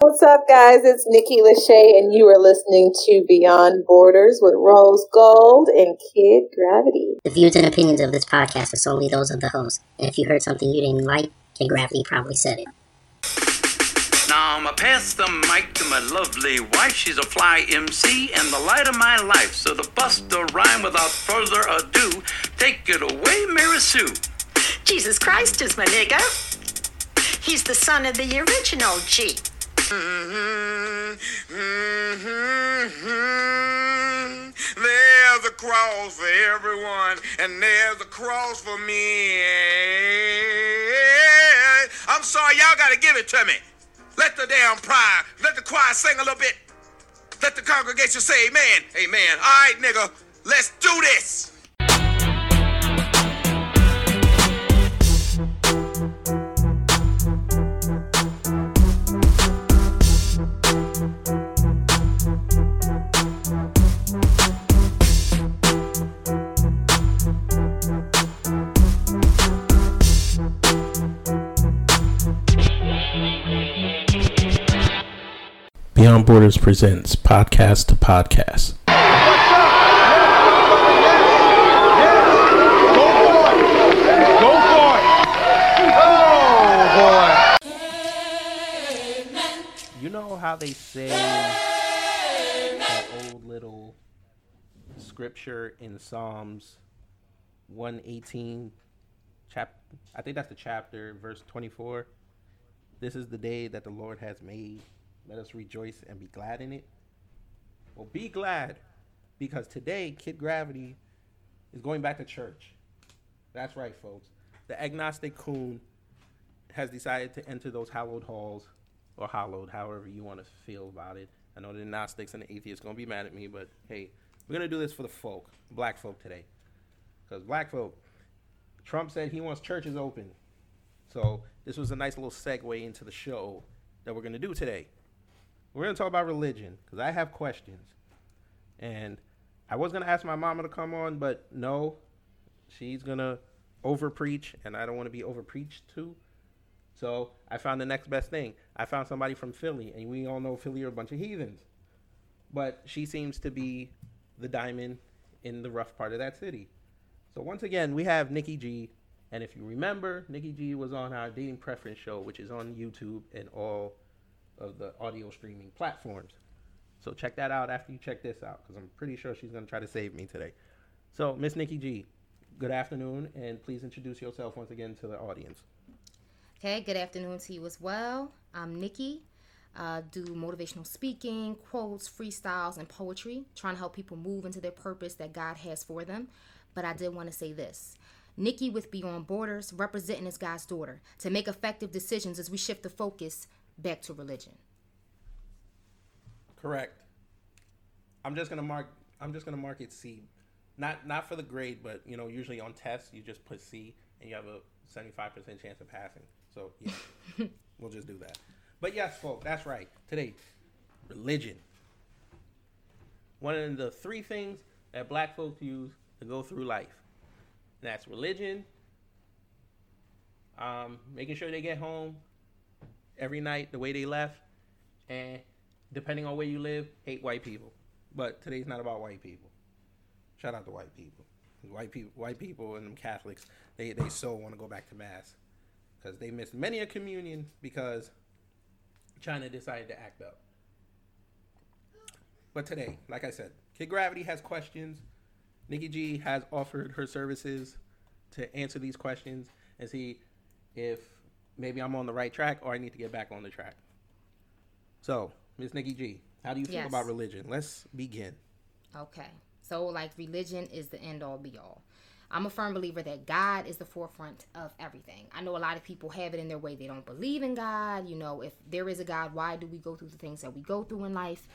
What's up, guys? It's Nikki Lachey, and you are listening to Beyond Borders with Rose Gold and Kid Gravity. The views and opinions of this podcast are solely those of the host. And if you heard something you didn't like, Kid Gravity probably said it. Now I'ma pass the mic to my lovely wife. She's a fly MC and the light of my life. So to bust a rhyme without further ado, take it away, Mary Sue. Jesus Christ is my nigga. He's the son of the original G. There's a cross for everyone, and there's a cross for me. I'm sorry, y'all gotta give it to me. Let the damn choir, let the choir sing a little bit. Let the congregation say amen. Amen. All right, nigga, let's do this. Beyond Borders presents Podcast to Podcast. You know how they say that old little scripture in Psalms 118 chap I think that's the chapter verse 24 This is the day that the Lord has made let us rejoice and be glad in it. Well, be glad because today Kid Gravity is going back to church. That's right, folks. The agnostic coon has decided to enter those hallowed halls or hallowed, however you want to feel about it. I know the Gnostics and the atheists going to be mad at me, but hey, we're going to do this for the folk, black folk today. Because black folk, Trump said he wants churches open. So this was a nice little segue into the show that we're going to do today. We're to talk about religion because I have questions. And I was to ask my mama to come on, but no, she's to over preach, and I don't want to be over preached to. So I found the next best thing. I found somebody from Philly, and we all know Philly are a bunch of heathens. But she seems to be the diamond in the rough part of that city. So once again, we have Nikki G. And if you remember, Nikki G was on our dating preference show, which is on YouTube and all of the audio streaming platforms. So check that out after you check this out, because I'm pretty sure she's going to try to save me today. So, Miss Nikki G, good afternoon, and please introduce yourself once again to the audience. Okay, good afternoon to you as well. I'm Nikki. Uh, do motivational speaking, quotes, freestyles, and poetry, trying to help people move into their purpose that God has for them. But I did want to say this. Nikki with Beyond Borders, representing as God's daughter, to make effective decisions as we shift the focus back to religion. Correct. I'm just gonna mark. I'm just gonna mark it C, not not for the grade, but you know, usually on tests you just put C and you have a 75 percent chance of passing. So yeah, we'll just do that. But yes, folks, that's right. Today, religion. One of the three things that black folks use to go through life. And that's religion, um, making sure they get home every night the way they left, and depending on where you live, hate white people. But today's not about white people. Shout out to white people. White people, white people, and them Catholics, they they so want to go back to mass because they missed many a communion because China decided to act up. But today, like I said, Kid Gravity has questions. Nikki G has offered her services to answer these questions and see if maybe I'm on the right track or I need to get back on the track. So, Miss Nikki G, how do you feel Yes. about religion? Let's begin. Okay. So, like, religion is the end all be all. I'm a firm believer that God is the forefront of everything. I know a lot of people have it in their way. They don't believe in God. You know, if there is a God, why do we go through the things that we go through in life?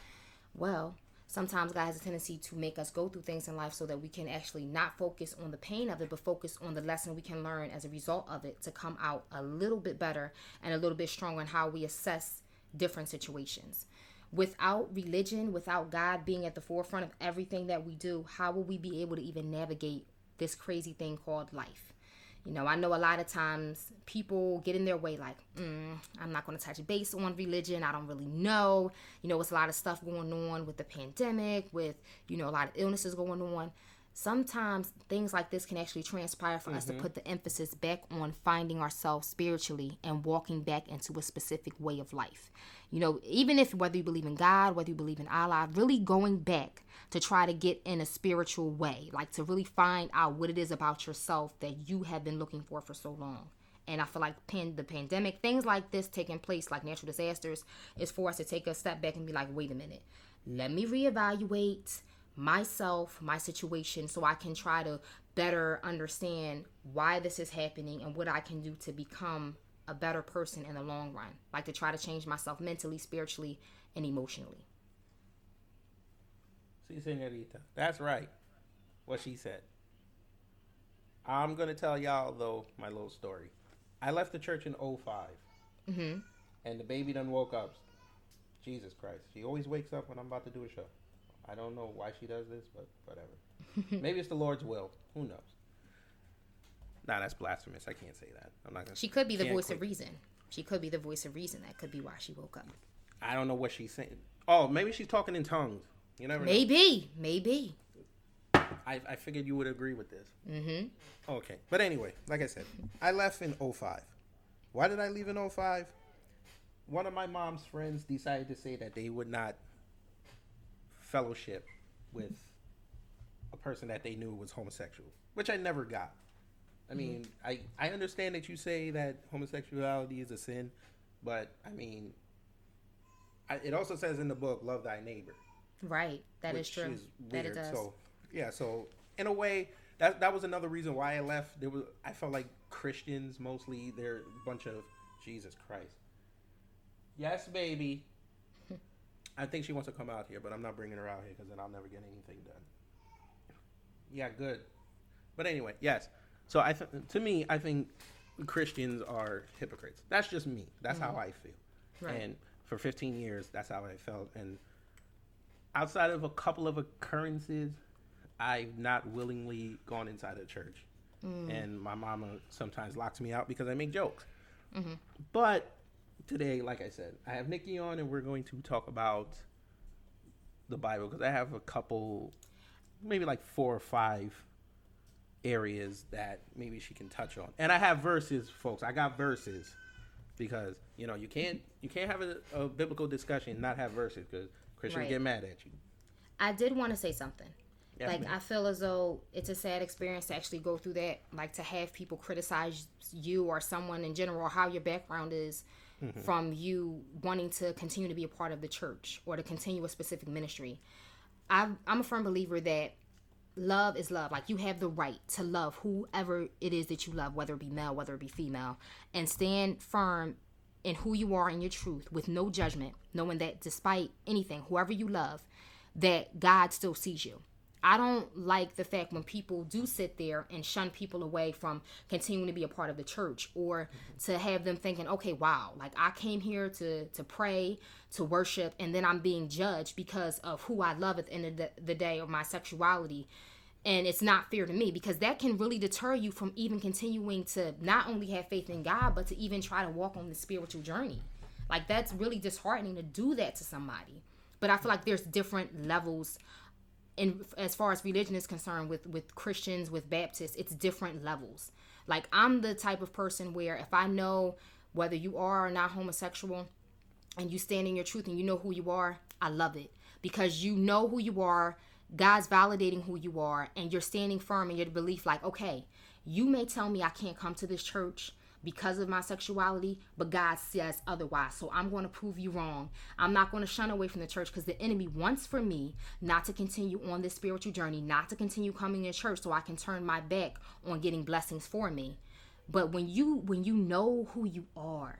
Well, sometimes God has a tendency to make us go through things in life so that we can actually not focus on the pain of it, but focus on the lesson we can learn as a result of it to come out a little bit better and a little bit stronger in how we assess different situations. Without religion, without God being at the forefront of everything that we do, how will we be able to even navigate this crazy thing called life? You know, I know a lot of times people get in their way, like, mm, I'm not going to touch base on religion. I don't really know. You know, it's a lot of stuff going on with the pandemic, with, you know, a lot of illnesses going on sometimes things like this can actually transpire for mm-hmm. us to put the emphasis back on finding ourselves spiritually and walking back into a specific way of life. You know, even if whether you believe in God, whether you believe in Allah, really going back to try to get in a spiritual way, like to really find out what it is about yourself that you have been looking for for so long. And I feel like pan- the pandemic, things like this taking place, like natural disasters, is for us to take a step back and be like, wait a minute, let me reevaluate myself, my situation, so I can try to better understand why this is happening and what I can do to become a better person in the long run. Like to try to change myself mentally, spiritually, and emotionally. See, senorita, that's right. What she said. I'm gonna tell y'all though my little story. I left the church in 5 mm-hmm. and the baby done woke up. Jesus Christ, she always wakes up when I'm about to do a show. I don't know why she does this, but whatever. Maybe it's the Lord's will. Who knows? Nah, that's blasphemous. I can't say that. I'm not gonna. She could be the voice quit. of reason. She could be the voice of reason. That could be why she woke up. I don't know what she's saying. Oh, maybe she's talking in tongues. You never. Maybe, know. maybe. I, I figured you would agree with this. Mm-hmm. Okay, but anyway, like I said, I left in 05. Why did I leave in 05? One of my mom's friends decided to say that they would not fellowship with a person that they knew was homosexual, which I never got. I mean, mm-hmm. I I understand that you say that homosexuality is a sin, but I mean, I, it also says in the book, "Love thy neighbor." Right, that is true. Is that it does. So yeah, so in a way, that that was another reason why I left. There was I felt like Christians mostly they're a bunch of Jesus Christ. Yes, baby. I think she wants to come out here, but I'm not bringing her out here because then I'll never get anything done. Yeah, good. But anyway, yes. So I th- to me, I think Christians are hypocrites. That's just me. That's mm-hmm. how I feel. Right. And for 15 years, that's how I felt. And outside of a couple of occurrences, I've not willingly gone inside a church. Mm. And my mama sometimes locks me out because I make jokes. Mm-hmm. But today, like I said, I have Nikki on, and we're going to talk about the Bible because I have a couple, maybe like four or five areas that maybe she can touch on. And I have verses, folks. I got verses because you know you can't you can't have a, a biblical discussion not have verses because Christians right. get mad at you. I did want to say something. Yes, like ma'am. I feel as though it's a sad experience to actually go through that. Like to have people criticize you or someone in general, how your background is, mm-hmm. from you wanting to continue to be a part of the church or to continue a specific ministry. i I'm a firm believer that love is love. Like you have the right to love whoever it is that you love, whether it be male, whether it be female, and stand firm in who you are in your truth with no judgment, knowing that despite anything, whoever you love, that God still sees you. I don't like the fact when people do sit there and shun people away from continuing to be a part of the church or to have them thinking, okay, wow, like I came here to to pray, to worship, and then I'm being judged because of who I love at the end of the, the day or my sexuality. And it's not fair to me because that can really deter you from even continuing to not only have faith in God, but to even try to walk on the spiritual journey. Like that's really disheartening to do that to somebody. But I feel like there's different levels in as far as religion is concerned with with Christians with Baptists it's different levels. Like I'm the type of person where if I know whether you are or not homosexual and you stand in your truth and you know who you are I love it. Because you know who you are God's validating who you are and you're standing firm in your belief like okay you may tell me I can't come to this church because of my sexuality, but God says otherwise. So I'm going to prove you wrong. I'm not going to shun away from the church because the enemy wants for me not to continue on this spiritual journey, not to continue coming to church so I can turn my back on getting blessings for me. But when you when you know who you are,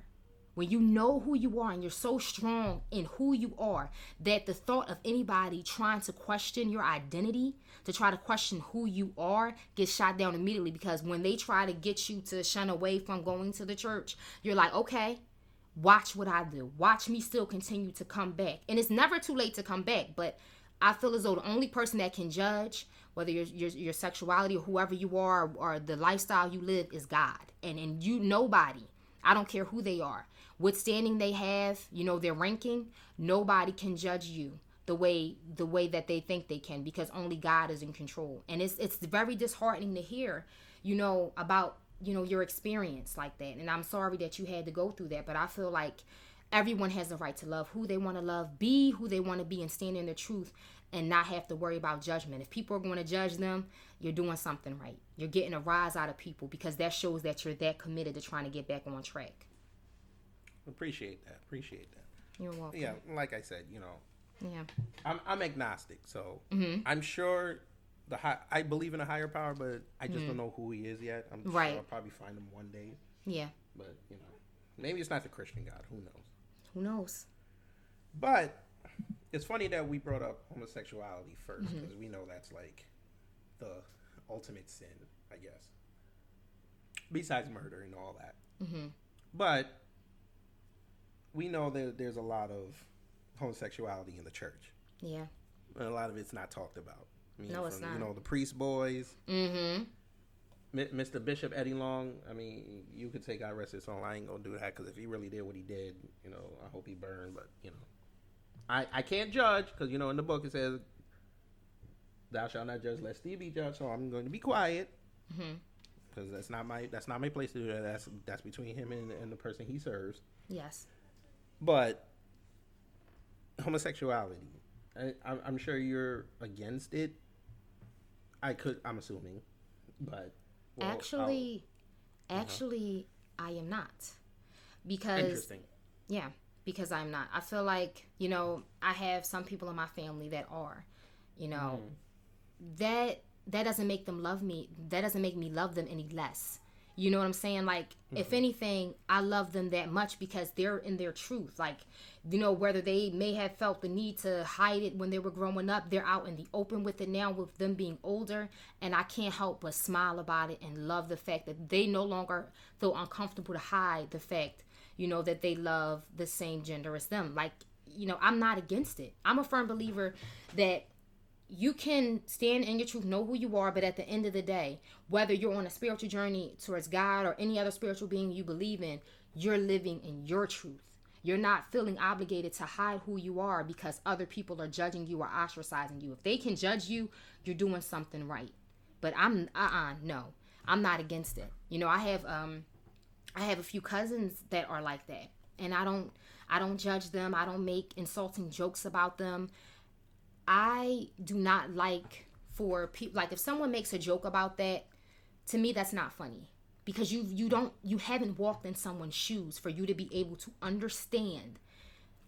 when you know who you are and you're so strong in who you are that the thought of anybody trying to question your identity, to try to question who you are, gets shot down immediately because when they try to get you to shun away from going to the church, you're like, okay, watch what I do. Watch me still continue to come back. And it's never too late to come back, but I feel as though the only person that can judge whether your your, your sexuality or whoever you are or, the lifestyle you live is God. And and you nobody, I don't care who they are, what standing they have, you know, their ranking, nobody can judge you the way the way that they think they can because only God is in control. And it's it's very disheartening to hear, you know, about you know your experience like that. And I'm sorry that you had to go through that, but I feel like everyone has the right to love who they want to love, be who they want to be, and stand in the truth and not have to worry about judgment. If people are going to judge them, you're doing something right. You're getting a rise out of people because that shows that you're that committed to trying to get back on track. Appreciate that. Appreciate that. You're welcome. Yeah, like I said, you know, Yeah. I'm I'm agnostic, so Mm-hmm. I'm sure the high, I believe in a higher power, but I just don't know who he is yet. I'm Mm-hmm. Right. sure I'll probably find him one day, Yeah. but you know, maybe it's not the Christian God. Who knows? Who knows? But it's funny that we brought up homosexuality first Mm-hmm. because we know that's like the ultimate sin, I guess. Besides murder and all that. Mm-hmm. But we know that there's a lot of homosexuality in the church. Yeah. And a lot of it's not talked about. I mean, No, it's not. You know, the priest boys, Mm-hmm. Mr. Bishop Eddie Long. I mean, you could say God rest his soul. I ain't gonna do that because if he really did what he did, you know, I hope he burned. But you know, I I can't judge because you know in the book it says, "Thou shalt not judge, lest thee be judged." So I'm going to be quiet Mm-hmm. because that's not my that's not my place to do that. That's that's between him and, and the person he serves. Yes. But homosexuality, I, I'm, I'm sure you're against it. I could, I'm assuming, but well, I'll- actually, actually, I am not because interesting. Yeah, because I'm not. I feel like, you know, I have some people in my family that are, you know, mm-hmm. that that doesn't make them love me. That doesn't make me love them any less. You know what I'm saying? Like, if mm-hmm. anything, I love them that much because they're in their truth. Like, you know, whether they may have felt the need to hide it when they were growing up, they're out in the open with it now with them being older. And I can't help but smile about it and love the fact that they no longer feel uncomfortable to hide the fact, you know, that they love the same gender as them. Like, you know, I'm not against it. I'm a firm believer that you can stand in your truth, know who you are, but at the end of the day, whether you're on a spiritual journey towards God or any other spiritual being you believe in, you're living in your truth. You're not feeling obligated to hide who you are because other people are judging you or ostracizing you. If they can judge you, you're doing something right. But I'm uh uh no. I'm not against it. You know, I have um I have a few cousins that are like that. And I don't I don't judge them. I don't make insulting jokes about them. I do not like for people like if someone makes a joke about that, to me that's not funny. Because you you don't you haven't walked in someone's shoes for you to be able to understand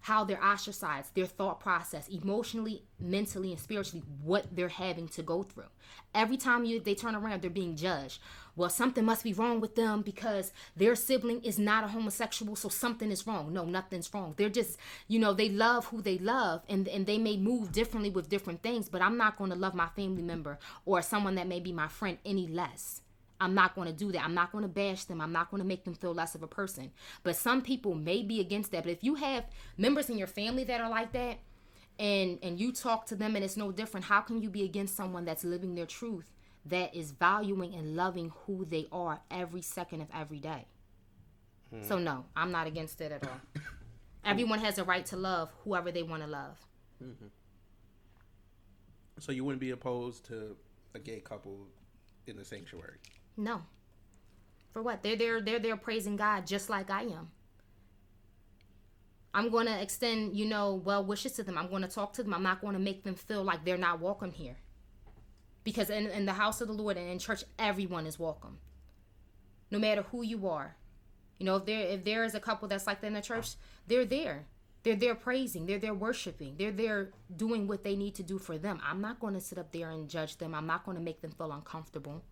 how they're ostracized, their thought process, emotionally, mentally, and spiritually, what they're having to go through. Every time you they turn around, they're being judged. Well, something must be wrong with them because their sibling is not a homosexual, so something is wrong. No, nothing's wrong. They're just, you know, they love who they love and, and they may move differently with different things, but I'm not going to love my family member or someone that may be my friend any less. I'm not going to do that. I'm not going to bash them. I'm not going to make them feel less of a person. But some people may be against that. But if you have members in your family that are like that, and and you talk to them and it's no different, how can you be against someone that's living their truth, that is valuing and loving who they are every second of every day? Hmm. So no, I'm not against it at all. Everyone has a right to love whoever they want to love. Mm-hmm. So you wouldn't be opposed to a gay couple in the sanctuary? No. For what? They're there they're there praising God just like I am. I'm going to extend, you know, well wishes to them. I'm going to talk to them. I'm not going to make them feel like they're not welcome here. Because in, in the house of the Lord and in church, everyone is welcome. No matter who you are. You know, if there if there is a couple that's like that in the church, they're there. They're there praising. They're there worshiping. They're there doing what they need to do for them. I'm not going to sit up there and judge them. I'm not going to make them feel uncomfortable.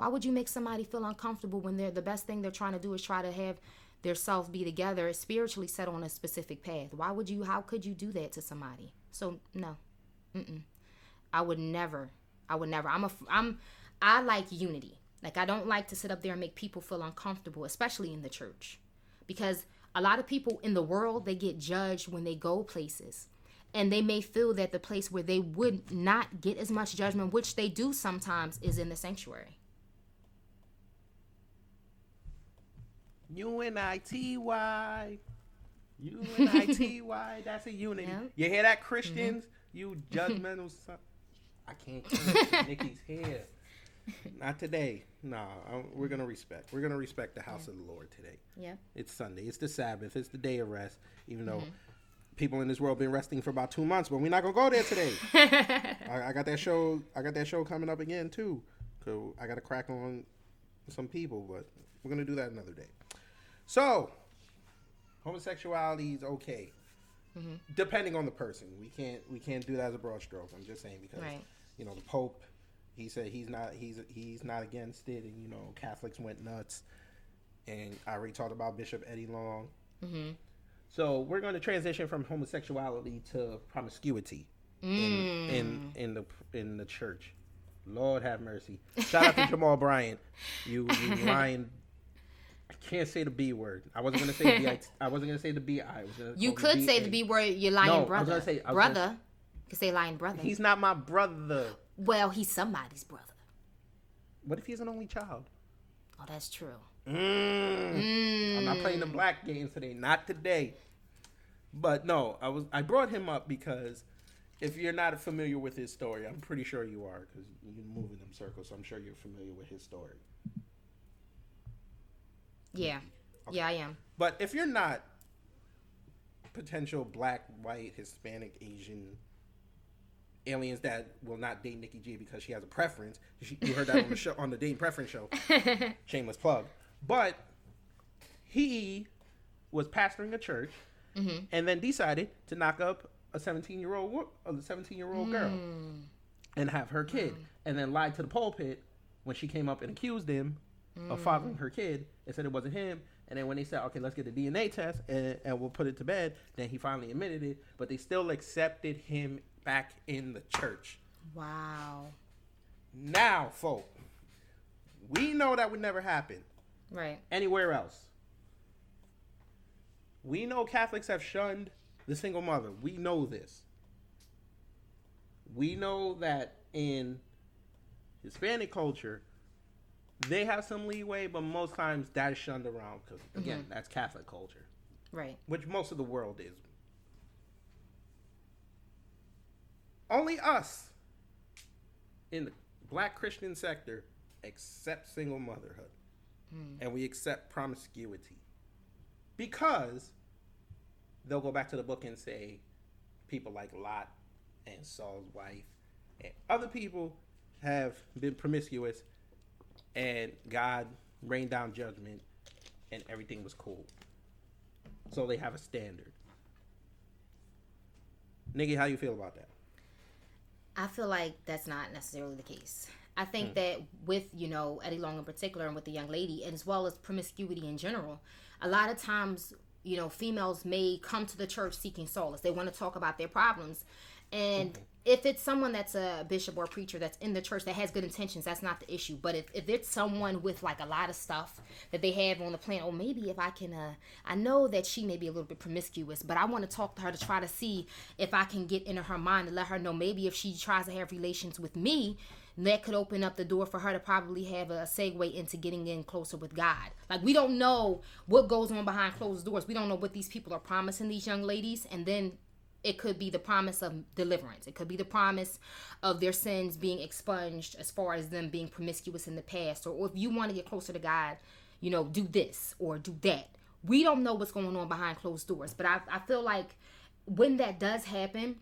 Why would you make somebody feel uncomfortable when they're the best thing they're trying to do is try to have their self be together spiritually set on a specific path. Why would you? How could you do that to somebody? So no, Mm-mm. I would never. I would never. I'm a. I'm. I like unity. Like I don't like to sit up there and make people feel uncomfortable, especially in the church, because a lot of people in the world they get judged when they go places and they may feel that the place where they would not get as much judgment which they do sometimes is in the sanctuary U-N-I-T-Y. U-N-I-T-Y. That's a unity. Yeah. You hear that, mm-hmm. Christians? You judgmental son. I can't. Nikki's here. Not today. No, I- we're going to respect. We're going to respect the house of the Lord today. yeah It's Sunday. It's the Sabbath. It's the day of rest. Even though mm-hmm. people in this world been resting for about two months, but we're not gonna go there today. I, I got that show. I got that show coming up again too. Cause I got to crack on some people, but we're gonna do that another day. So homosexuality is okay, mm-hmm. depending on the person. We can't we can't do that as a broad stroke. I'm just saying because Right. you know the Pope. He said he's not he's he's not against it, and you know Catholics went nuts. And I already talked about Bishop Eddie Long. Mm-hmm. So we're going to transition from homosexuality to promiscuity in, mm. in in the in the church. Lord have mercy. Shout out to Jamal Bryant. You you lying. I can't say the B word. I wasn't gonna say the I wasn't gonna say the B I. was gonna you could say the b word you're lying No, I was brother gonna say- brother gonna- you could say lying brother He's not my brother. well he's somebody's brother What if he's an only child? oh that's true Mm. I'm not playing the black games today. Not today. But no, I was. I brought him up because if you're not familiar with his story, I'm pretty sure you are because you move in them circles. So I'm sure you're familiar with his story. Yeah. Yeah i am. But if you're not potential black, white, Hispanic, Asian aliens that will not date Nikki G because she has a preference, she, you heard that on the show on the dating preference show. Shameless plug. But he was pastoring a church mm-hmm. and then decided to knock up a 17 year old a 17 year old girl mm. and have her kid mm. and then lied to the pulpit when she came up and accused him of mm. fathering her kid and said it wasn't him and then when they said okay let's get the dna test and, and we'll put it to bed then he finally admitted it but they still accepted him back in the church. Wow. Now folk we know that would never happen. Right. Anywhere else. We know catholics have shunned the single mother. We know this. We know that in hispanic culture they have some leeway but most times that is shunned around because mm-hmm. again that's catholic culture. Right. Which most of the world is. Only us in the black christian sector accept single motherhood. Hmm. And we accept promiscuity. Because they'll go back to the book and say people like lot and saul's wife and other people have been promiscuous and god rained down judgment and everything was cool so they have a standard nikki how you feel about that I feel like that's not necessarily the case. I think hmm. that with, you know, Eddie Long in particular and with the young lady, and as well as promiscuity in general, a lot of times, you know, females may come to the church seeking solace. They want to talk about their problems. And if it's someone that's a bishop or a preacher that's in the church that has good intentions, that's not the issue. But if, if it's someone with like a lot of stuff that they have on the plan, oh, maybe if I can, uh, I know that she may be a little bit promiscuous, but I want to talk to her to try to see if I can get into her mind and let her know maybe if she tries to have relations with me, that could open up the door for her to probably have a segue into getting in closer with God. Like we don't know what goes on behind closed doors. We don't know what these people are promising these young ladies, and then it could be the promise of deliverance. It could be the promise of their sins being expunged as far as them being promiscuous in the past. Or, or if you want to get closer to God, you know, do this or do that. We don't know what's going on behind closed doors. But I, I feel like when that does happen,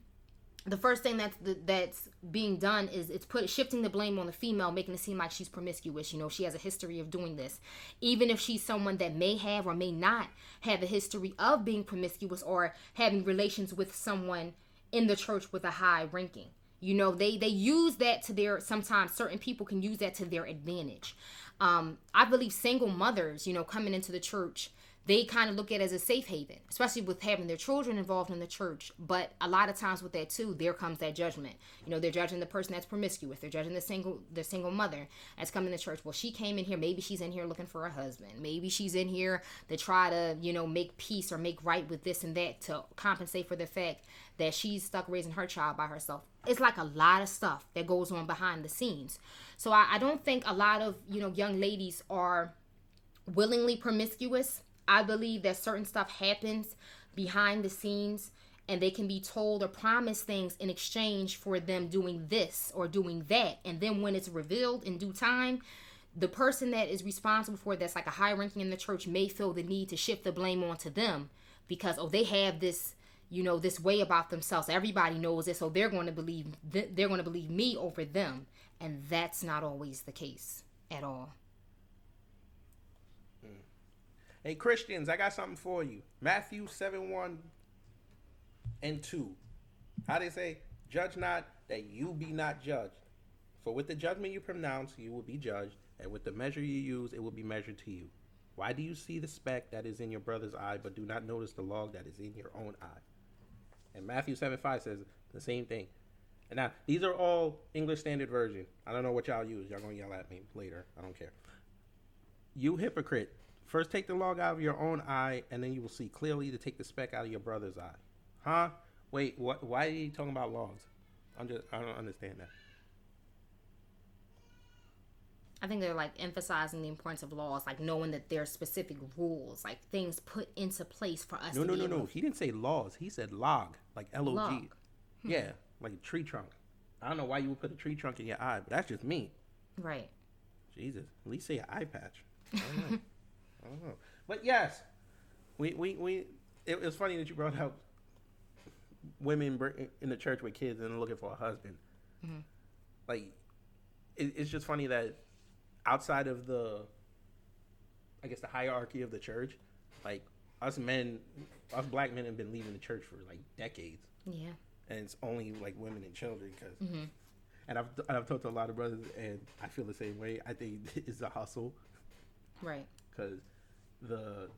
the first thing that's that's being done is it's put shifting the blame on the female, making it seem like she's promiscuous. You know, she has a history of doing this, even if she's someone that may have or may not have a history of being promiscuous or having relations with someone in the church with a high ranking. You know, they they use that to their sometimes certain people can use that to their advantage. Um, I believe single mothers, you know, coming into the church they kind of look at it as a safe haven, especially with having their children involved in the church. But a lot of times with that too, there comes that judgment. You know, they're judging the person that's promiscuous. They're judging the single the single mother that's coming to church. Well, she came in here. Maybe she's in here looking for a husband. Maybe she's in here to try to you know make peace or make right with this and that to compensate for the fact that she's stuck raising her child by herself. It's like a lot of stuff that goes on behind the scenes. So I, I don't think a lot of you know young ladies are willingly promiscuous I believe that certain stuff happens behind the scenes and they can be told or promised things in exchange for them doing this or doing that. And then when it's revealed in due time, the person that is responsible for that's like a high ranking in the church may feel the need to shift the blame onto them because oh they have this you know this way about themselves. Everybody knows it so they're going to believe th- they're going to believe me over them. And that's not always the case at all Hey, Christians, I got something for you. Matthew 7 1 and 2. How they say, Judge not that you be not judged. For with the judgment you pronounce, you will be judged, and with the measure you use, it will be measured to you. Why do you see the speck that is in your brother's eye, but do not notice the log that is in your own eye? And Matthew 7 5 says the same thing. And now, these are all English Standard Version. I don't know what y'all use. Y'all gonna yell at me later. I don't care. You hypocrite. First, take the log out of your own eye, and then you will see clearly to take the speck out of your brother's eye. Huh? Wait, what? Why are you talking about logs? I'm just, I don't understand that. I think they're like emphasizing the importance of laws, like knowing that there are specific rules, like things put into place for us. No, to no, no, no. He didn't say laws. He said log, like L O G. Log. Yeah, like a tree trunk. I don't know why you would put a tree trunk in your eye, but that's just me. Right. Jesus, at least say an eye patch. I don't know. I don't know. But yes, we we we. It was funny that you brought up women in the church with kids and looking for a husband. Mm-hmm. Like, it, it's just funny that outside of the, I guess the hierarchy of the church, like us men, us black men have been leaving the church for like decades Yeah. and it's only like women and children because mm-hmm. and I've, I've talked to a lot of brothers and i feel the same way i think it's a hustle Right. because the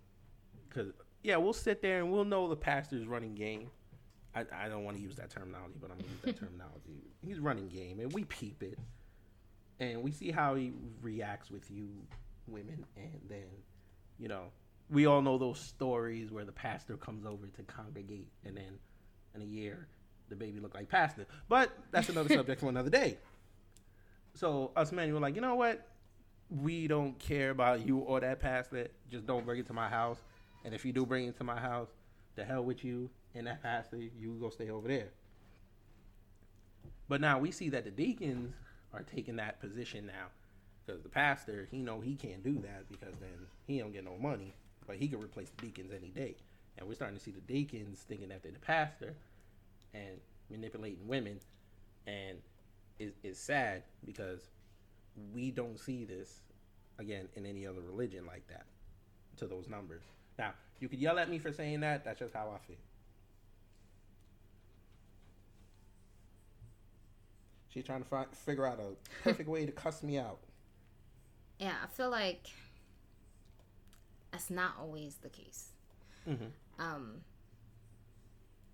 because yeah we'll sit there and we'll know the pastor's running game. I, I don't want to use that terminology but i'm to use that terminology. He's running game and we peep it and we see how he reacts with you women and then you know we all know those stories where the pastor comes over to congregate and then in a year the baby look like pastor. But that's another subject for another day. So us men were like you know what we don't care about you or that pastor. Just don't bring it to my house. And if you do bring it to my house the hell with you and that pastor you go stay over there. But now we see that the deacons are taking that position now. Because the pastor he know he can't do that because then he don't get no money but he can replace the deacons any day. And we're starting to see the deacons thinking that they're the pastor and manipulating women. And it, it's sad because we don't see this again in any other religion like that to those numbers. Now you could yell at me for saying that that's just how i feel. She's trying to fi- figure out a perfect way to cuss me out. Yeah, I feel like that's not always the case. Um,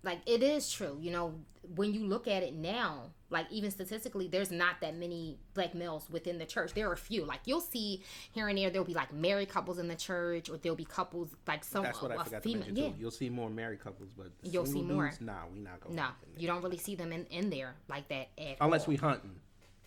like it is true, you know, when you look at it now, like even statistically, there's not that many black males within the church. There are a few. Like you'll see here and there, there'll be like married couples in the church, or there'll be couples like some that's what a i forgot to female- mention yeah. too you'll see more married couples but You'll see single more. dudes, nah we not going No, there. you don't really see them in, in there like that at unless all. we hunting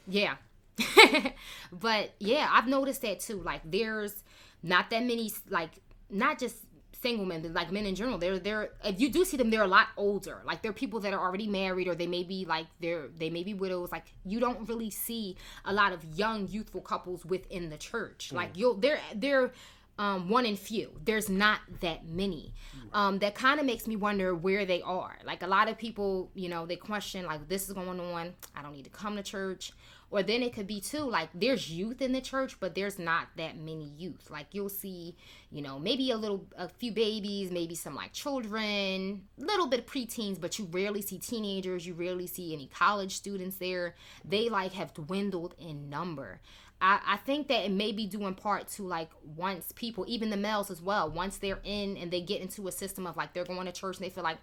Yeah. but yeah, I've noticed that too. Like there's not that many like not just single men, like men in general. They're they're if you do see them, they're a lot older. Like they're people that are already married or they may be like they're they may be widows. Like you don't really see a lot of young youthful couples within the church. Like you'll they're they're um, one in few. There's not that many. Um, that kind of makes me wonder where they are. Like a lot of people, you know, they question like this is going on. I don't need to come to church. Or then it could be too like there's youth in the church, but there's not that many youth. Like you'll see, you know, maybe a little, a few babies, maybe some like children, little bit of preteens, but you rarely see teenagers. You rarely see any college students there. They like have dwindled in number. I, I think that it may be due in part to like once people, even the males as well, once they're in and they get into a system of like they're going to church and they feel like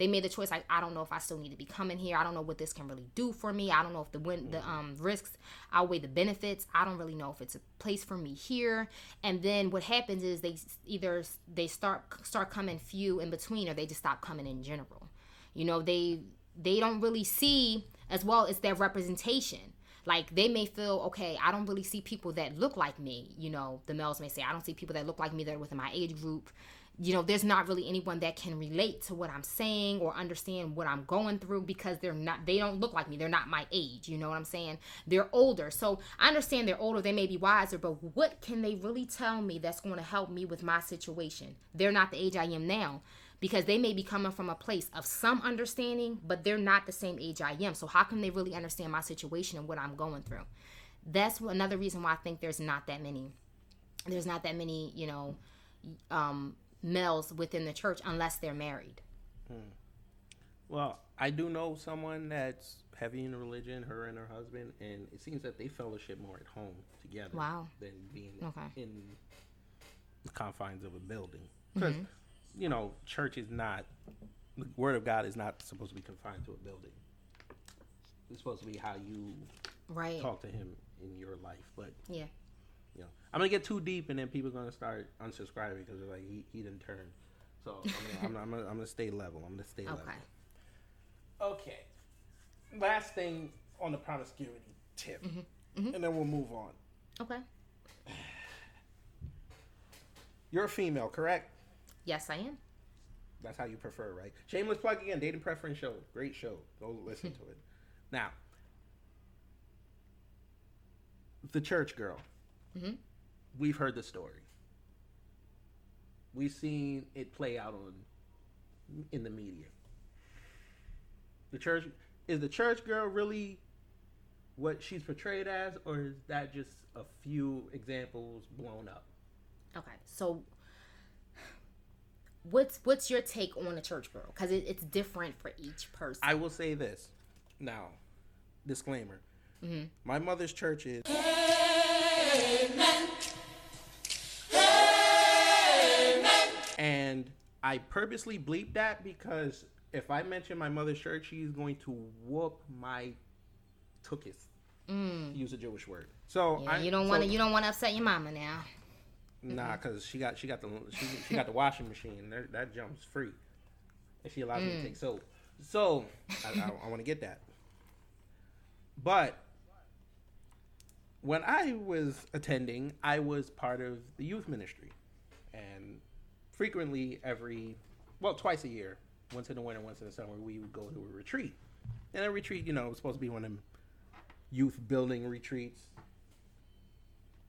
they made the choice like I don't know if I still need to be coming here. I don't know what this can really do for me. I don't know if the win the um risks outweigh the benefits. I don't really know if it's a place for me here. And then what happens is they either they start start coming few in between or they just stop coming in general. You know, they they don't really see as well as their representation. Like they may feel, okay, I don't really see people that look like me. You know, the males may say, I don't see people that look like me that are within my age group. You know, there's not really anyone that can relate to what I'm saying or understand what I'm going through because they're not, they don't look like me. They're not my age. You know what I'm saying? They're older. So I understand they're older. They may be wiser, but what can they really tell me that's going to help me with my situation? They're not the age I am now because they may be coming from a place of some understanding, but they're not the same age I am. So how can they really understand my situation and what I'm going through? That's another reason why I think there's not that many. There's not that many, you know, um, males within the church unless they're married. Hmm. Well, I do know someone that's heavy in religion, her and her husband, and it seems that they fellowship more at home together Wow. than being Okay. in the confines of a building. Mm-hmm. Because, you know, church is not, the Word of God is not supposed to be confined to a building. It's supposed to be how you Right. talk to Him in your life. But, Yeah. You know, I'm going to get too deep, and then people are going to start unsubscribing because they're like, he, he didn't turn. So I'm gonna, I'm, I'm, gonna, I'm gonna stay level. I'm gonna stay level. Okay. Okay. Last thing on the promiscuity tip, Mm-hmm. and then we'll move on. Okay. You're a female, correct? Yes, I am. That's how you prefer, right? Shameless plug again, dating preference show, great show. Go listen to it. Now, the church girl. Mhm. We've heard the story. We've seen it play out on in the media. The church is the church girl really what she's portrayed as, or is that just a few examples blown up? Okay. So what's what's your take on a church girl? Because it, it's different for each person. I will say this now, disclaimer. My mother's church is. And I purposely bleep that because if I mention my mother's church, she's going to whoop my tukis. To mm. use a Jewish word. So yeah, I, you don't so- want to you don't want to upset your mama now. Nah, cause she got she got the she, she got the washing machine. That, that jump's free, and she allows me to mm. take soap. So I, I, I want to get that. But when I was attending, I was part of the youth ministry, and frequently every well twice a year, once in the winter, once in the summer, we would go to a retreat. And a retreat, you know, was supposed to be one of them youth building retreats,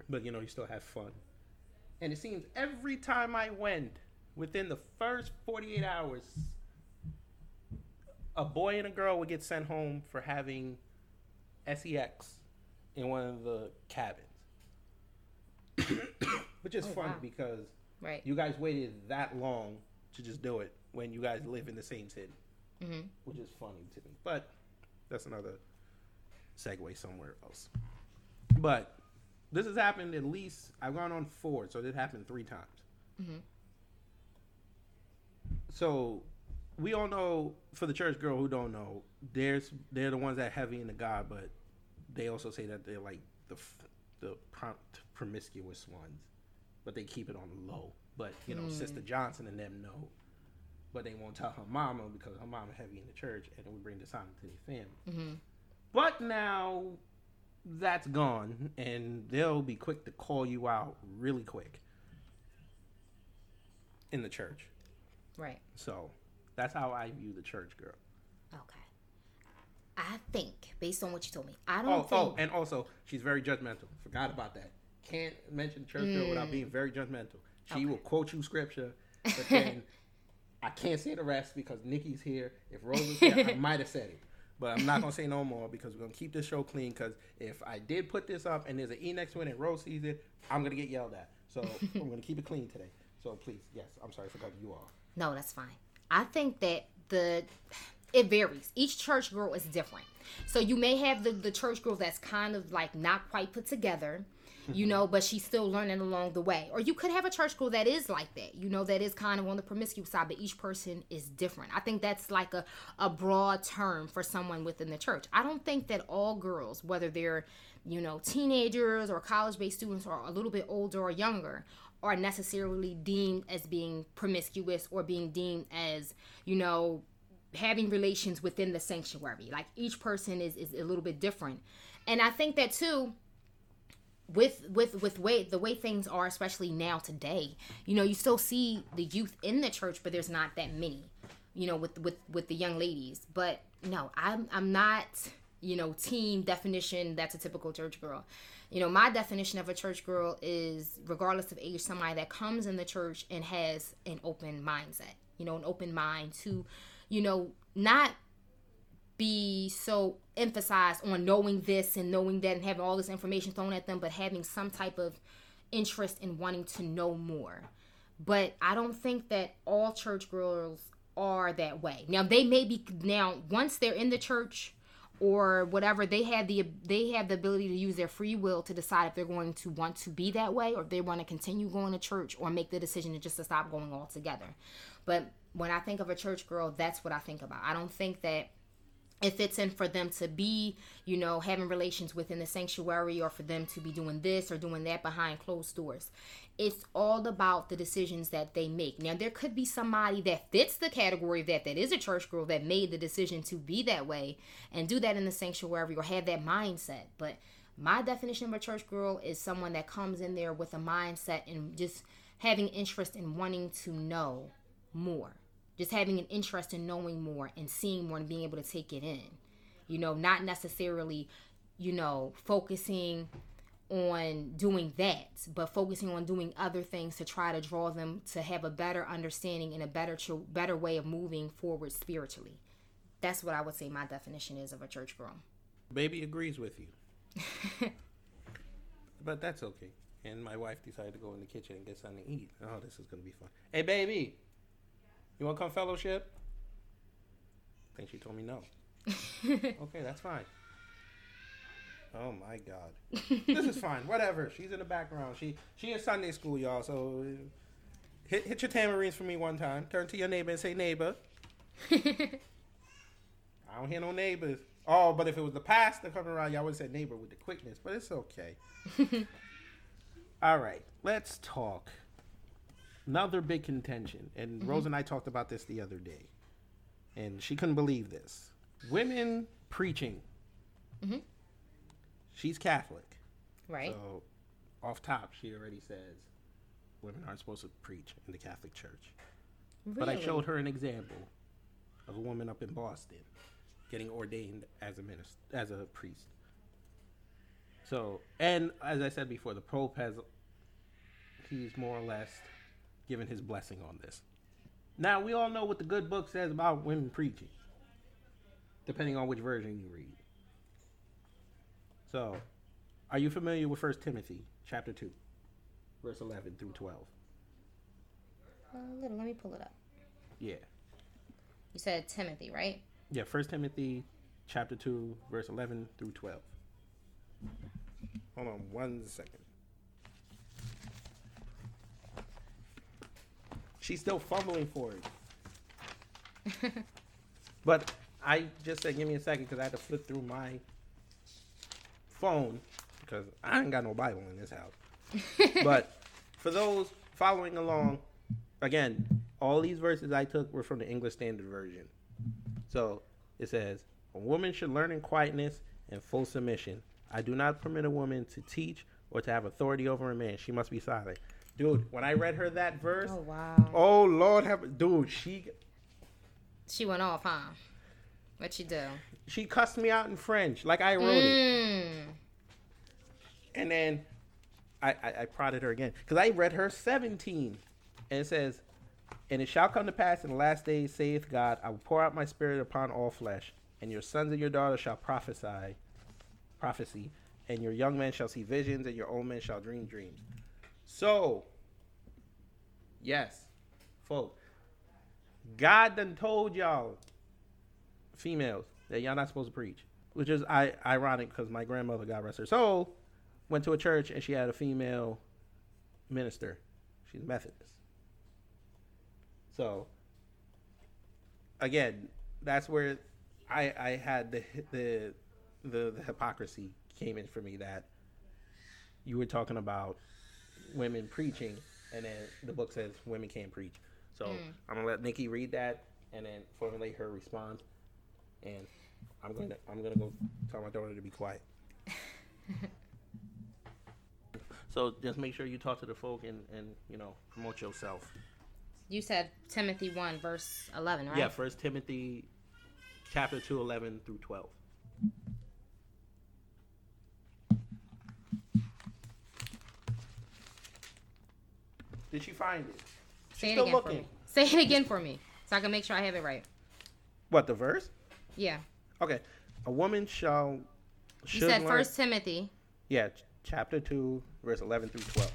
but you know, you still have fun. And it seems every time I went, within the first 48 hours, a boy and a girl would get sent home for having sex in one of the cabins. Which is Oh, funny wow. because Right. you guys waited that long to just do it when you guys live in the same city. Mhm. Which is funny to me. But that's another segue somewhere else. But this has happened at least I've gone on four, so this happened three times. So we all know for the church girl who don't know, there's they're the ones that heavy into God, but they also say that they're like the the prom- promiscuous ones, but they keep it on the low. But you know, Sister hmm. Johnson and them know, but they won't tell her mama because her mama heavy in the church, and then we bring dishonor to their family. Mm-hmm. But now that's gone, and they'll be quick to call you out really quick in the church. Right. So that's how I view the church girl. Okay. I think, based on what you told me, I Oh, don't oh, think. and also she's very judgmental. Forgot about that. Can't mention church girl without being mm. very judgmental. She will quote you scripture, but then I can't say the rest because Nikki's here. If Rose was here, I might have said it. But I'm not gonna say no more because we're gonna keep this show clean. Because if I did put this up and there's an E next to it and Rose sees it, I'm gonna get yelled at. So I'm gonna keep it clean today. So please, yes, I'm sorry for cutting you off. No, that's fine. I think that the it varies. Each church girl is different. So you may have the, the church girl that's kind of like not quite put together, you know, but she's still learning along the way. Or you could have a church girl that is like that, you know, that is kind of on the promiscuous side, but each person is different. I think that's like a, a broad term for someone within the church. I don't think that all girls, whether they're, you know, teenagers or college based students or a little bit older or younger, are necessarily deemed as being promiscuous or being deemed as, you know, having relations within the sanctuary. Like each person is, is a little bit different. And I think that too, with with with way the way things are especially now today you know you still see the youth in the church but there's not that many you know with with with the young ladies but no i'm i'm not you know team definition that's a typical church girl you know my definition of a church girl is regardless of age somebody that comes in the church and has an open mindset you know an open mind to you know not be so emphasized on knowing this and knowing that and having all this information thrown at them, but having some type of interest in wanting to know more. But I don't think that all church girls are that way. Now they may be now once they're in the church or whatever they have the they have the ability to use their free will to decide if they're going to want to be that way or if they want to continue going to church or make the decision to just to stop going altogether. But when I think of a church girl, that's what I think about. I don't think that it fits in for them to be, you know, having relations within the sanctuary or for them to be doing this or doing that behind closed doors. It's all about the decisions that they make. Now, there could be somebody that fits the category of that, that is a church girl that made the decision to be that way and do that in the sanctuary or have that mindset. But my definition of a church girl is someone that comes in there with a mindset and just having interest in wanting to know more just having an interest in knowing more and seeing more and being able to take it in. You know not necessarily you know focusing on doing that but focusing on doing other things to try to draw them to have a better understanding and a better better way of moving forward spiritually. That's what i would say my definition is of a church girl baby agrees with you. But that's okay. And my wife decided to go in the kitchen and get something to eat. Oh this is gonna be fun. Hey baby you want to come fellowship? I think she told me no. okay, that's fine. Oh my God, this is fine. Whatever. She's in the background. She she in Sunday school, y'all. So uh, hit hit your tambourines for me one time. Turn to your neighbor and say neighbor. I don't hear no neighbors. Oh, but if it was the pastor coming around, y'all would have said neighbor with the quickness. But it's okay. All right, let's talk another big contention, and mm-hmm. Rose and I talked about this the other day, and she couldn't believe this. Women preaching. Mm-hmm. She's Catholic, right? So, off top, she already says women aren't supposed to preach in the Catholic Church. Really? But I showed her an example of a woman up in Boston getting ordained as a minister, as a priest. So, and as I said before, the Pope has he's more or less given his blessing on this. Now, we all know what the good book says about women preaching, depending on which version you read. So, are you familiar with 1 Timothy chapter 2, verse 11 through 12? A uh, little. Let me pull it up. Yeah. You said Timothy, right? Yeah, 1 Timothy chapter 2, verse 11 through 12. Hold on one second. She's still fumbling for it. but I just said, give me a second because I had to flip through my phone because I ain't got no Bible in this house. but for those following along, again, all these verses I took were from the English Standard Version. So it says, A woman should learn in quietness and full submission. I do not permit a woman to teach or to have authority over a man. She must be silent. Dude, when I read her that verse, oh wow, oh Lord, have dude, she she went off, huh? What she do? She cussed me out in French, like I wrote mm. it. And then I, I, I prodded her again because I read her 17, and it says, "And it shall come to pass in the last days, saith God, I will pour out my spirit upon all flesh, and your sons and your daughters shall prophesy, prophecy, and your young men shall see visions, and your old men shall dream dreams." So, yes, folks, God done told y'all females that y'all not supposed to preach, which is I, ironic because my grandmother, God rest her soul, went to a church and she had a female minister. She's Methodist. So again, that's where I I had the the the, the hypocrisy came in for me that you were talking about women preaching and then the book says women can't preach. So hmm. I'm gonna let Nikki read that and then formulate her response and I'm gonna I'm gonna go tell my daughter to be quiet. so just make sure you talk to the folk and, and you know promote yourself. You said Timothy 1, verse 11, right? Yeah, First Timothy, chapter two, eleven through twelve. Did she find it? Say it still again for looking. me. Say it again for me so I can make sure I have it right. What the verse? Yeah. Okay, a woman shall. You said First Timothy. Yeah, chapter two, verse eleven through twelve.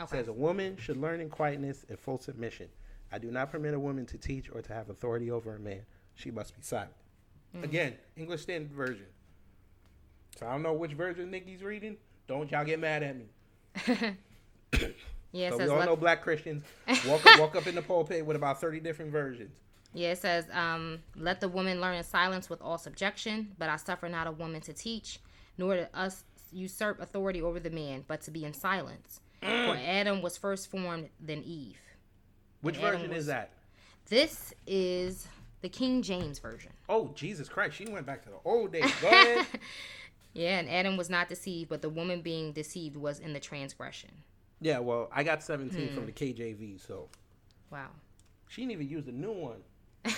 Okay. says a woman should learn in quietness and full submission. I do not permit a woman to teach or to have authority over a man. She must be silent. Mm. Again, English Standard Version. So I don't know which version Nikki's reading. Don't y'all get mad at me. Yeah, So we all let- know black Christians walk up, walk up in the pulpit with about thirty different versions. Yeah, it says, um, let the woman learn in silence with all subjection, but I suffer not a woman to teach, nor to us usurp authority over the man, but to be in silence. For Adam was first formed, then Eve. Which And version was- is that? This is the King James Version. Oh Jesus Christ! She went back to the old days. Go ahead. Yeah, and Adam was not deceived, but the woman being deceived was in the transgression. Yeah, well, I got seventeen Hmm. from the KJV, so Wow. She didn't even use the new one.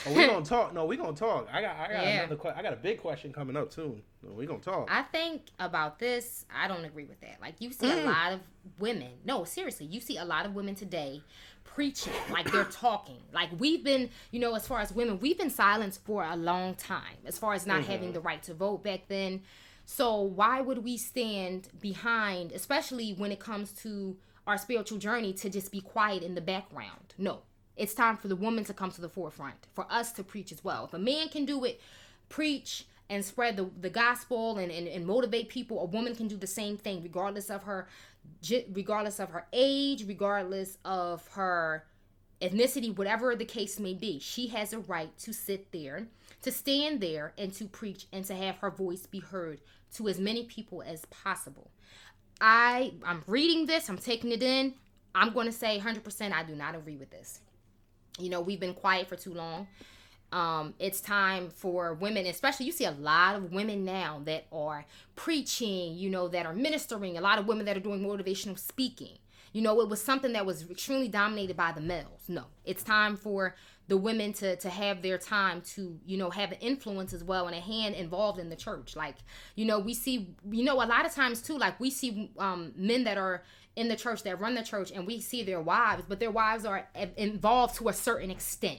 Oh, we gonna talk. No, we're gonna talk. I got, I got Yeah. another. Que- I got a big question coming up soon. No, we gonna talk. I think about this, I don't agree with that. Like you see a lot of women. No, seriously, you see a lot of women today preaching like they're talking. Like we've been, you know, as far as women, we've been silenced for a long time as far as not having the right to vote back then. So why would we stand behind, especially when it comes to our spiritual journey to just be quiet in the background? No. It's time for the woman to come to the forefront, for us to preach as well. If a man can do it, preach and spread the, the gospel and, and, and motivate people, a woman can do the same thing, regardless of her regardless of her age, regardless of her ethnicity, whatever the case may be. She has a right to sit there, to stand there, and to preach and to have her voice be heard to as many people as possible. I I'm reading this, I'm taking it in. I'm going to say 100% I do not agree with this. You know, we've been quiet for too long. Um, it's time for women, especially you see a lot of women now that are preaching, you know, that are ministering, a lot of women that are doing motivational speaking. You know, it was something that was extremely dominated by the males. No, it's time for the women to to have their time to, you know, have an influence as well and a hand involved in the church. Like, you know, we see, you know, a lot of times too, like we see um, men that are in the church that run the church and we see their wives, but their wives are involved to a certain extent.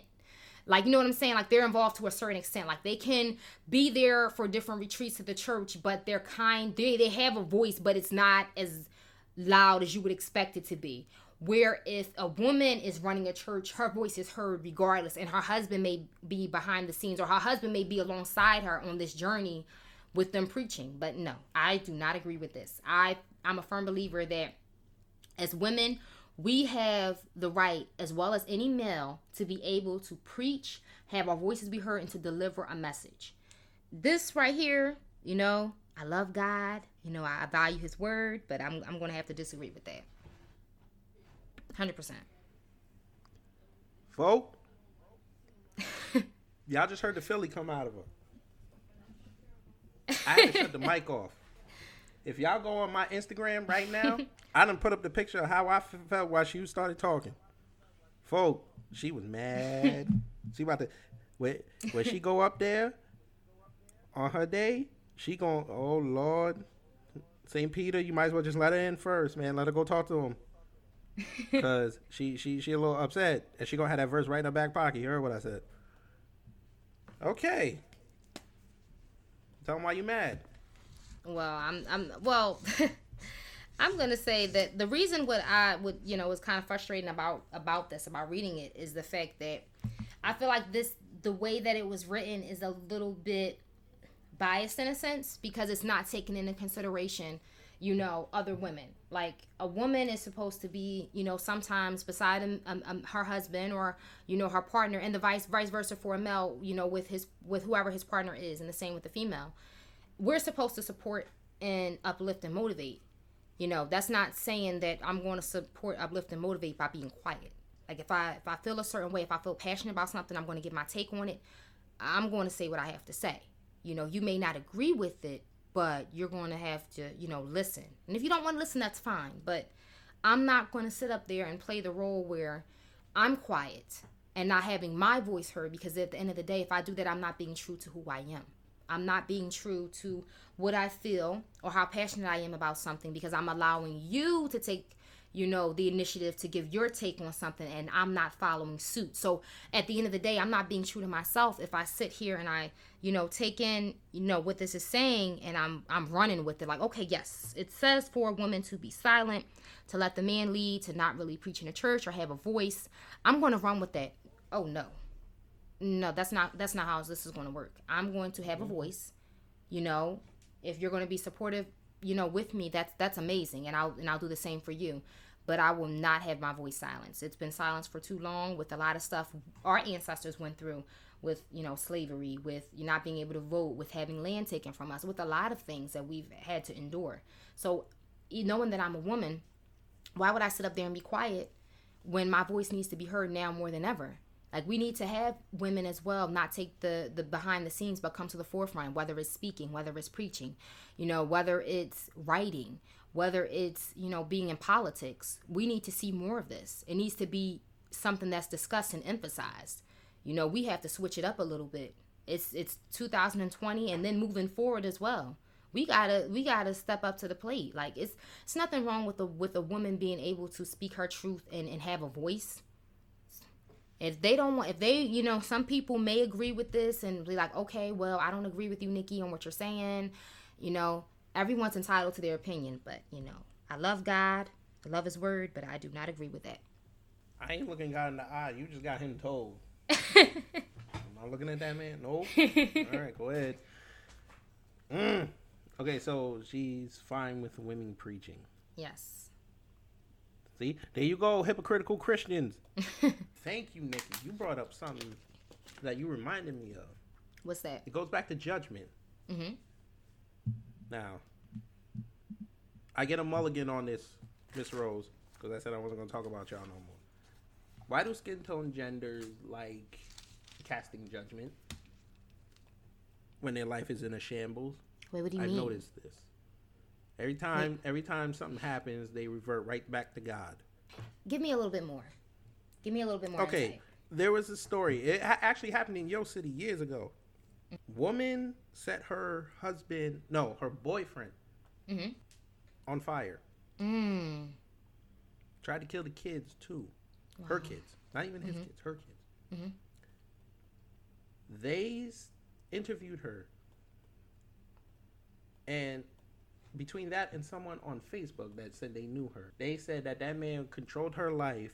Like, you know what I'm saying? Like, they're involved to a certain extent. Like, they can be there for different retreats at the church, but they're kind. They, they have a voice, but it's not as loud as you would expect it to be. Where if a woman is running a church, her voice is heard regardless, and her husband may be behind the scenes, or her husband may be alongside her on this journey with them preaching. But no, I do not agree with this. I I'm a firm believer that as women, we have the right, as well as any male, to be able to preach, have our voices be heard, and to deliver a message. This right here, you know, I love God, you know, I, value His word, but I'm, I'm going to have to disagree with that. 100%. Folk, y'all just heard the Philly come out of her. I had to shut the mic off. If y'all go on my Instagram right now, I done put up the picture of how I f- felt while she started talking. Folk, she was mad. she about to when when she go up there on her day, she going oh Lord, St. Peter, you might as well just let her in first, man. Let her go talk to him. Cause she she she a little upset, and she gonna have that verse right in her back pocket. You heard what I said? Okay. Tell them why you mad. Well, I'm I'm well I'm gonna say that the reason what I would you know was kind of frustrating about about this about reading it is the fact that I feel like this the way that it was written is a little bit biased in a sense because it's not taking into consideration, you know, other women. Like a woman is supposed to be, you know, sometimes beside him, um, um, her husband or you know her partner, and the vice vice versa for a male, you know, with his with whoever his partner is, and the same with the female. We're supposed to support and uplift and motivate. You know, that's not saying that I'm going to support, uplift, and motivate by being quiet. Like if I if I feel a certain way, if I feel passionate about something, I'm going to give my take on it. I'm going to say what I have to say. You know, you may not agree with it, but you're going to have to, you know, listen. And if you don't want to listen, that's fine. But I'm not going to sit up there and play the role where I'm quiet and not having my voice heard because at the end of the day, if I do that, I'm not being true to who I am. I'm not being true to what I feel or how passionate I am about something because I'm allowing you to take you know the initiative to give your take on something and i'm not following suit. So at the end of the day i'm not being true to myself. If i sit here and i you know take in you know what this is saying and i'm i'm running with it like okay yes it says for a woman to be silent to let the man lead to not really preach in a church or have a voice i'm going to run with that. Oh no. No that's not that's not how this is going to work. I'm going to have a mm-hmm. voice you know. If you're going to be supportive you know with me that's that's amazing and i'll and i'll do the same for you but i will not have my voice silenced. It's been silenced for too long with a lot of stuff our ancestors went through with you know slavery with you not being able to vote with having land taken from us with a lot of things that we've had to endure. So knowing that i'm a woman why would i sit up there and be quiet when my voice needs to be heard now more than ever? Like we need to have women as well not take the the behind the scenes but come to the forefront whether it's speaking whether it's preaching you know whether it's writing whether it's you know being in politics we need to see more of this. It needs to be something that's discussed and emphasized. You know we have to switch it up a little bit. It's it's 2020 and then moving forward as well. We gotta we gotta step up to the plate. Like it's it's nothing wrong with a with a woman being able to speak her truth and, and have a voice. If they don't want if they you know some people may agree with this and be like okay well i don't agree with you nikki on what you're saying you know everyone's entitled to their opinion but you know i love god i love his word but i do not agree with that I ain't looking God in the eye. You just got him told. I'm not looking at that man. Nope. All right, go ahead. Mm. Okay, so she's fine with women preaching. yes See, there you go, hypocritical Christians. Thank you, Nikki. You brought up something that you reminded me of. what's that It goes back to judgment. mm-hmm Now, I get a mulligan on this, Miss Rose, because I said I wasn't going to talk about y'all no more. Why do skin tone genders like casting judgment when their life is in a shambles? wait what do you mean? I've noticed this. Every time, every time something happens, they revert right back to God. give me a little bit more give me a little bit more Okay, insight. there was a story. It ha- actually happened in your City years ago. Woman set her husband, no, her boyfriend, Mhm. on fire. mm. Tried to kill the kids too. Her kids, not even his kids, her kids. Mhm. They interviewed her, and between that and someone on Facebook that said they knew her, they said that that man controlled her life,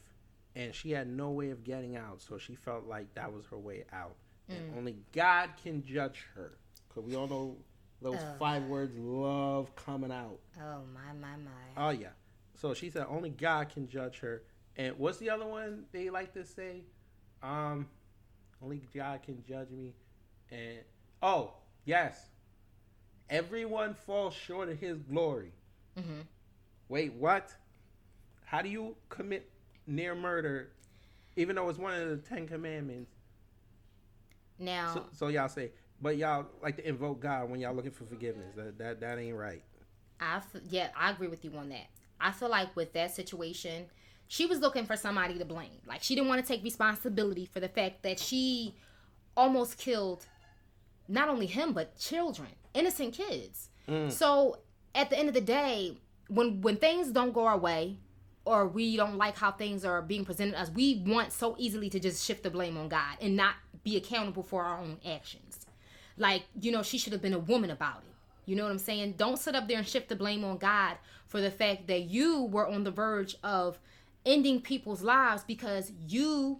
and she had no way of getting out. So she felt like that was her way out, and only God can judge her. Cause we all know those Oh. five words love coming out. oh my my my Oh yeah. So she said only God can judge her. And what's the other one they like to say? Um, only God can judge me. And oh yes, everyone falls short of His glory. mm-hmm. Wait, what? How do you commit near murder, even though it's one of the Ten Commandments? Now So, so y'all say, but y'all like to invoke God when y'all looking for forgiveness. That that that ain't right. I f- yeah, I agree with you on that. I feel like with that situation, she was looking for somebody to blame. Like she didn't want to take responsibility for the fact that she almost killed not only him but children, innocent kids. Mm. So at the end of the day, when when things don't go our way or we don't like how things are being presented to us, we want so easily to just shift the blame on God and not be accountable for our own actions. Like, you know, she should have been a woman about it. You know what I'm saying? Don't sit up there and shift the blame on God for the fact that you were on the verge of ending people's lives because you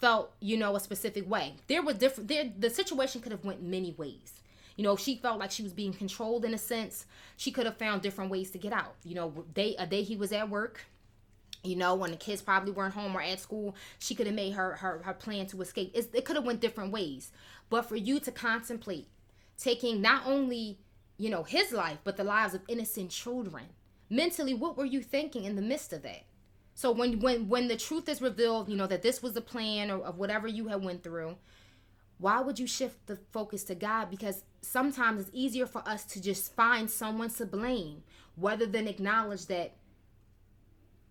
felt, you know, a specific way. There were different there the situation could have went many ways. You know, she felt like she was being controlled in a sense. She could have found different ways to get out. You know, day a day he was at work, you know when the kids probably weren't home or at school she could have made her her, her plan to escape. It's, it could have went different ways. But for you to contemplate taking not only you know his life but the lives of innocent children mentally what were you thinking in the midst of that? So when when when the truth is revealed you know that this was the plan or of whatever you had went through why would you shift the focus to god? Because sometimes it's easier for us to just find someone to blame rather than acknowledge that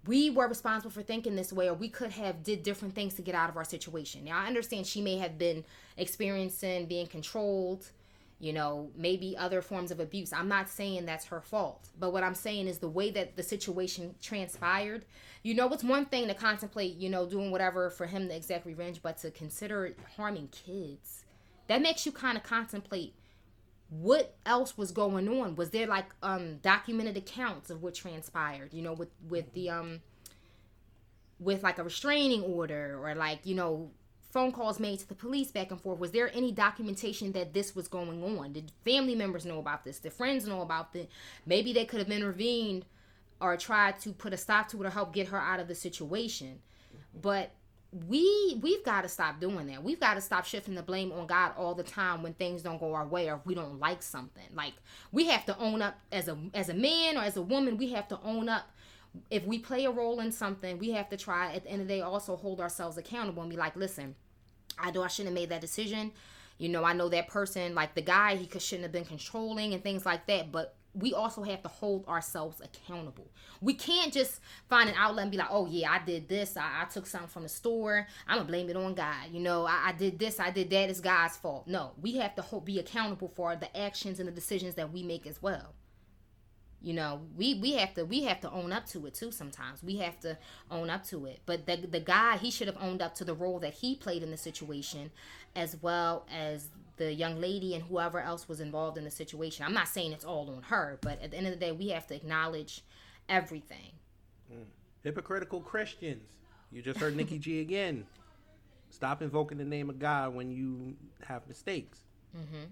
we were responsible for thinking this way or we could have did different things to get out of our situation. Now i understand she may have been experiencing being controlled you know maybe other forms of abuse. I'm not saying that's her fault but what i'm saying is the way that the situation transpired you know it's one thing to contemplate you know doing whatever for him to exact revenge but to consider harming kids that makes you kind of contemplate what else was going on? Was there like um documented accounts of what transpired you know with with the um with like a restraining order or like you know phone calls made to the police back and forth? Was there any documentation that this was going on? Did family members know about this? Did friends know about this maybe they could have intervened or tried to put a stop to it or help get her out of the situation. But we we've got to stop doing that. We've got to stop shifting the blame on God all the time when things don't go our way or we don't like something. Like we have to own up as a as a man or as a woman, we have to own up if we play a role in something, we have to try at the end of the day also hold ourselves accountable and be like, listen, I know I shouldn't have made that decision. You know, I know that person, like the guy, he could shouldn't have been controlling and things like that. But we also have to hold ourselves accountable. We can't just find an outlet and be like, oh yeah, I did this. I, I took something from the store. I'm gonna blame it on God. You know, I, I, did this. I did that. It's God's fault. No, we have to hold, be accountable for the actions and the decisions that we make as well. You know, we we have to we have to own up to it too. Sometimes we have to own up to it. But the the guy he should have owned up to the role that he played in the situation, as well as the young lady and whoever else was involved in the situation. I'm not saying it's all on her, but at the end of the day, we have to acknowledge everything. Mm. Hypocritical Christians. You just heard Nikki G again. Stop invoking the name of God when you have mistakes. Mm-hmm.